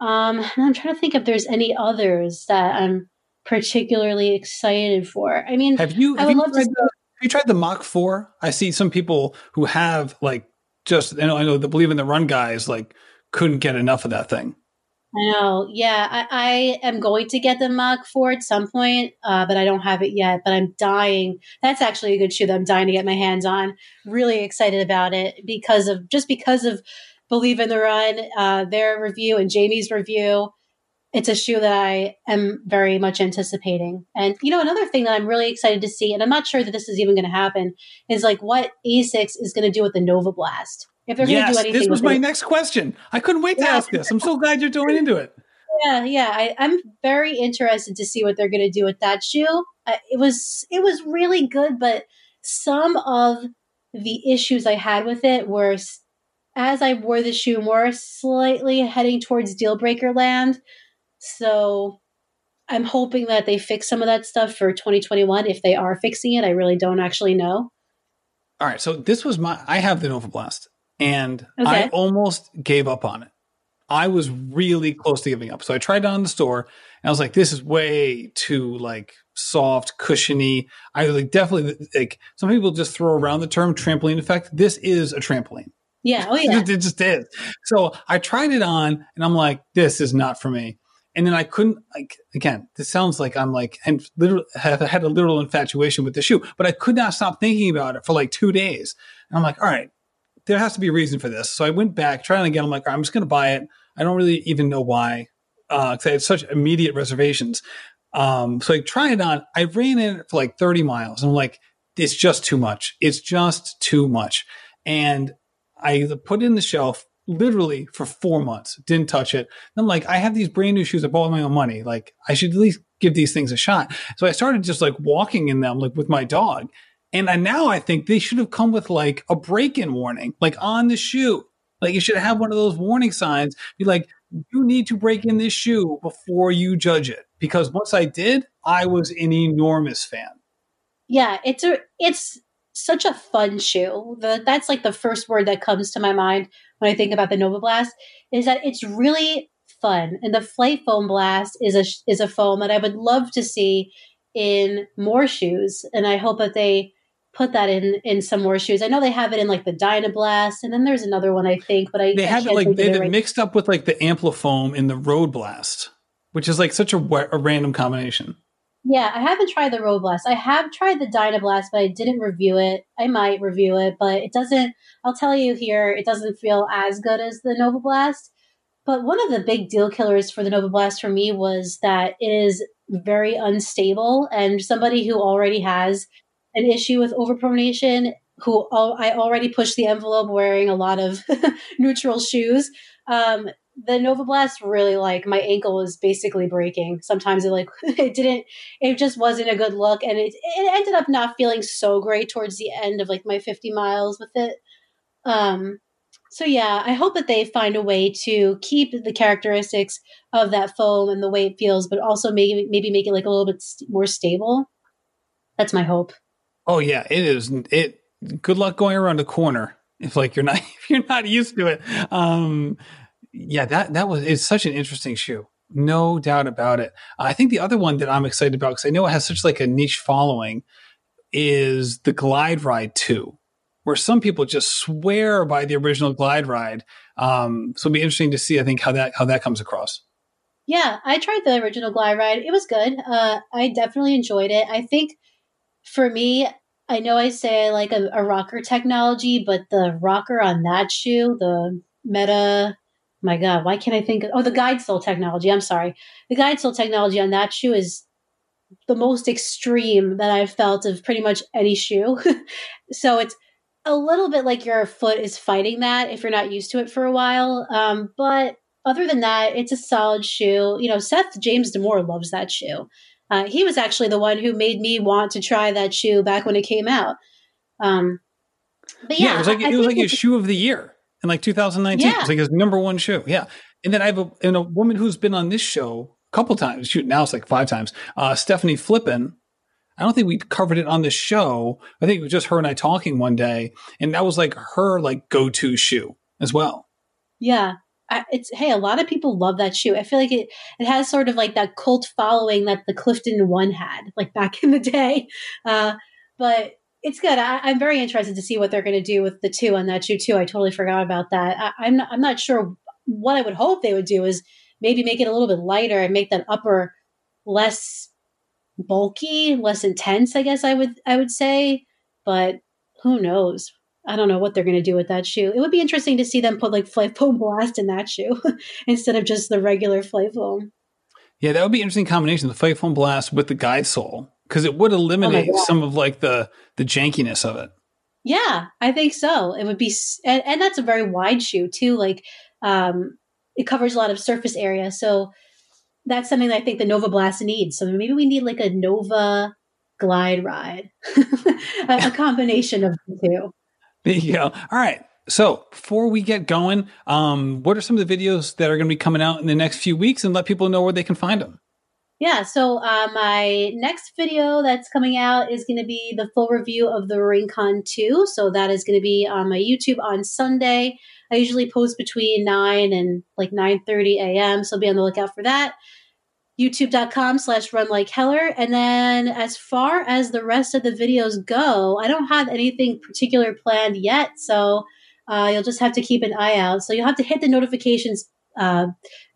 Um, and I'm trying to think if there's any others that I'm particularly excited for. I mean, have you have, you tried, the, have you tried the Mach Four? I see some people who have like just I know I know the believe in the run guys like couldn't get enough of that thing. I know. Yeah, I, I, am going to get the Mach 4 at some point, uh, but I don't have it yet. But I'm dying. That's actually a good shoe that I'm dying to get my hands on. Really excited about it because of just because of Believe in the Run, uh, their review and Jamie's review. It's a shoe that I am very much anticipating. And you know, another thing that I'm really excited to see, and I'm not sure that this is even going to happen, is like what Asics is going to do with the Nova Blast. If they're yes, going to do anything, this was my it. next question. I couldn't wait to yeah. ask this. I'm so glad you're going into it. Yeah, yeah. I, am very interested to see what they're going to do with that shoe. Uh, it was it was really good, but some of the issues I had with it were as I wore the shoe more slightly heading towards deal breaker land. So I'm hoping that they fix some of that stuff for 2021. If they are fixing it, I really don't actually know. All right, so this was my I have the Nova Blast and okay. I almost gave up on it. I was really close to giving up. So I tried it on the store and I was like, this is way too like soft, cushiony. I like definitely like some people just throw around the term trampoline effect. This is a trampoline. Yeah. Oh *laughs* yeah. it just is. So I tried it on and I'm like, this is not for me. And then I couldn't like again, this sounds like I'm like and literally have had a literal infatuation with the shoe, but I could not stop thinking about it for like two days. And I'm like, all right, there has to be a reason for this. So I went back, trying again. I'm like, I'm just going to buy it. I don't really even know why, because uh, I had such immediate reservations. Um, so I tried it on. I ran in it for like 30 miles. And I'm like, it's just too much. It's just too much. And I put in the shelf literally for four months. Didn't touch it. And I'm like, I have these brand new shoes. I bought my own money. Like, I should at least give these things a shot. So I started just like walking in them, like with my dog. And I, now I think they should have come with like a break in warning, like on the shoe. Like you should have one of those warning signs. Be like, you need to break in this shoe before you judge it. Because once I did, I was an enormous fan. Yeah, it's a it's such a fun shoe. The, that's like the first word that comes to my mind when I think about the Nova Blast is that it's really fun. And the FlyteFoam Blast is a is a foam that I would love to see in more shoes. And I hope that they put that in in some more shoes. I know they have it in like the Dynablast, and then there's another one I think, but I they have it like they have it right. mixed up with like the Amplifoam in the Road Blast, which is like such a, a random combination. Yeah, I haven't tried the Roadblast. I have tried the Dynablast, but I didn't review it. I might review it, but it doesn't. I'll tell you here, it doesn't feel as good as the Nova Blast. But one of the big deal killers for the Nova Blast for me was that it is very unstable, and somebody who already has an issue with overpronation who I already pushed the envelope wearing a lot of *laughs* neutral shoes. Um, the Nova Blast really like my ankle was basically breaking. Sometimes it like *laughs* it didn't it just wasn't a good look and it it ended up not feeling so great towards the end of like my 50 miles with it. Um so yeah, I hope that they find a way to keep the characteristics of that foam and the way it feels, but also maybe maybe make it like a little bit st- more stable. That's my hope. Oh yeah, it is. It. Good luck going around a corner if like you're not *laughs* if you're not used to it. Um, yeah, that that was it's such an interesting shoe. No doubt about it. I think the other one that I'm excited about because I know it has such like a niche following is the Glide Ride 2 where some people just swear by the original glide ride. Um, so it'll be interesting to see, I think, how that how that comes across. Yeah, I tried the original glide ride. It was good. Uh, I definitely enjoyed it. I think for me, I know I say I like a, a rocker technology, but the rocker on that shoe, the Meta, my God, why can't I think? Of, oh, the guide sole technology. I'm sorry. The guide sole technology on that shoe is the most extreme that I've felt of pretty much any shoe. *laughs* so it's a little bit like your foot is fighting that if you're not used to it for a while. Um, but other than that, it's a solid shoe. You know, Seth James DeMoor loves that shoe. Uh, he was actually the one who made me want to try that shoe back when it came out. Um, but yeah, yeah, it was like I, it was like his shoe of the year in like 2019. Yeah. It was like his number one shoe. Yeah, and then I have a and a woman who's been on this show a couple times. Shoot, now it's like five times. Uh, Stephanie Flippin, I don't think we covered it on the show. I think it was just her and I talking one day, and that was like her like go to shoe as well. Yeah, I, it's hey, a lot of people love that shoe. I feel like it it has sort of like that cult following that the Clifton One had, like back *laughs* in the day. Uh, but it's good. I, am very interested to see what they're going to do with the two on that shoe too. I totally forgot about that. I, I'm not, I'm not sure what I would hope they would do is maybe make it a little bit lighter and make that upper less bulky, less intense, I guess I would I would say, but who knows? I don't know what they're going to do with that shoe. It would be interesting to see them put like FlyteFoam Blast in that shoe *laughs* instead of just the regular FlyteFoam. Yeah, that would be interesting combination, the Foam Blast with the guide sole, because it would eliminate oh some of like the the jankiness of it. Yeah, I think so. It would be, and, and that's a very wide shoe too. Like, um, it covers a lot of surface area, so that's something that I think the Nova Blast needs. So maybe we need like a Nova glide ride, *laughs* a, a *laughs* combination of the two. There you go. All right. So before we get going, um, what are some of the videos that are going to be coming out in the next few weeks, and let people know where they can find them? Yeah, so uh, my next video that's coming out is going to be the full review of the Rincon 2. So that is going to be on my YouTube on Sunday. I usually post between 9 and like 9.30 a.m., so be on the lookout for that youtube.com slash run like heller and then as far as the rest of the videos go i don't have anything particular planned yet so uh, you'll just have to keep an eye out so you'll have to hit the notifications uh,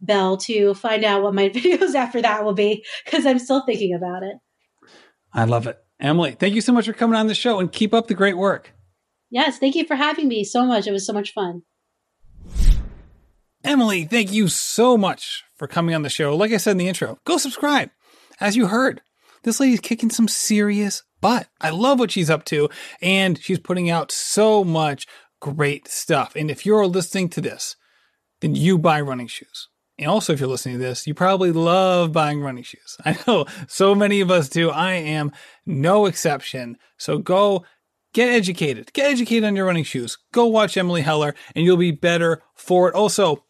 bell to find out what my *laughs* videos after that will be because i'm still thinking about it i love it emily thank you so much for coming on the show and keep up the great work yes thank you for having me so much it was so much fun Emily, thank you so much for coming on the show. Like I said in the intro, go subscribe. As you heard, this lady's kicking some serious butt. I love what she's up to, and she's putting out so much great stuff. And if you're listening to this, then you buy running shoes. And also, if you're listening to this, you probably love buying running shoes. *laughs* I know so many of us do. I am no exception. So go get educated. Get educated on your running shoes. Go watch Emily Heller, and you'll be better for it. Also,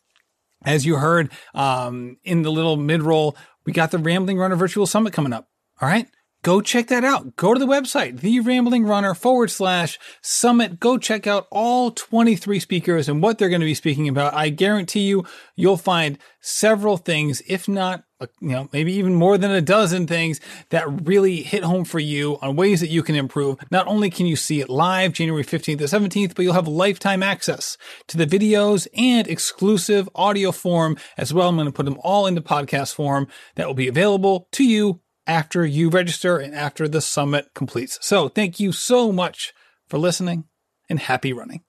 as you heard um, in the little mid roll, we got the Rambling Runner Virtual Summit coming up. All right. Go check that out. Go to the website, the Rambling Runner forward slash summit. Go check out all 23 speakers and what they're going to be speaking about. I guarantee you, you'll find several things, if not uh, you know, maybe even more than a dozen things that really hit home for you on ways that you can improve. Not only can you see it live January 15th to 17th, but you'll have lifetime access to the videos and exclusive audio form as well. I'm going to put them all into podcast form that will be available to you after you register and after the summit completes. So thank you so much for listening and happy running.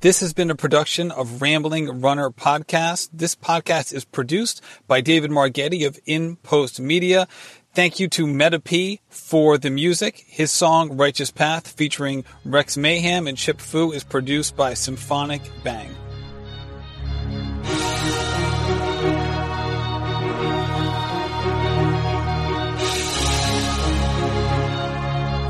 This has been a production of Rambling Runner Podcast. This podcast is produced by David Margetti of In Post Media. Thank you to Meta P for the music. His song Righteous Path featuring Rex Mayhem and Chip Fu is produced by Symphonic Bang.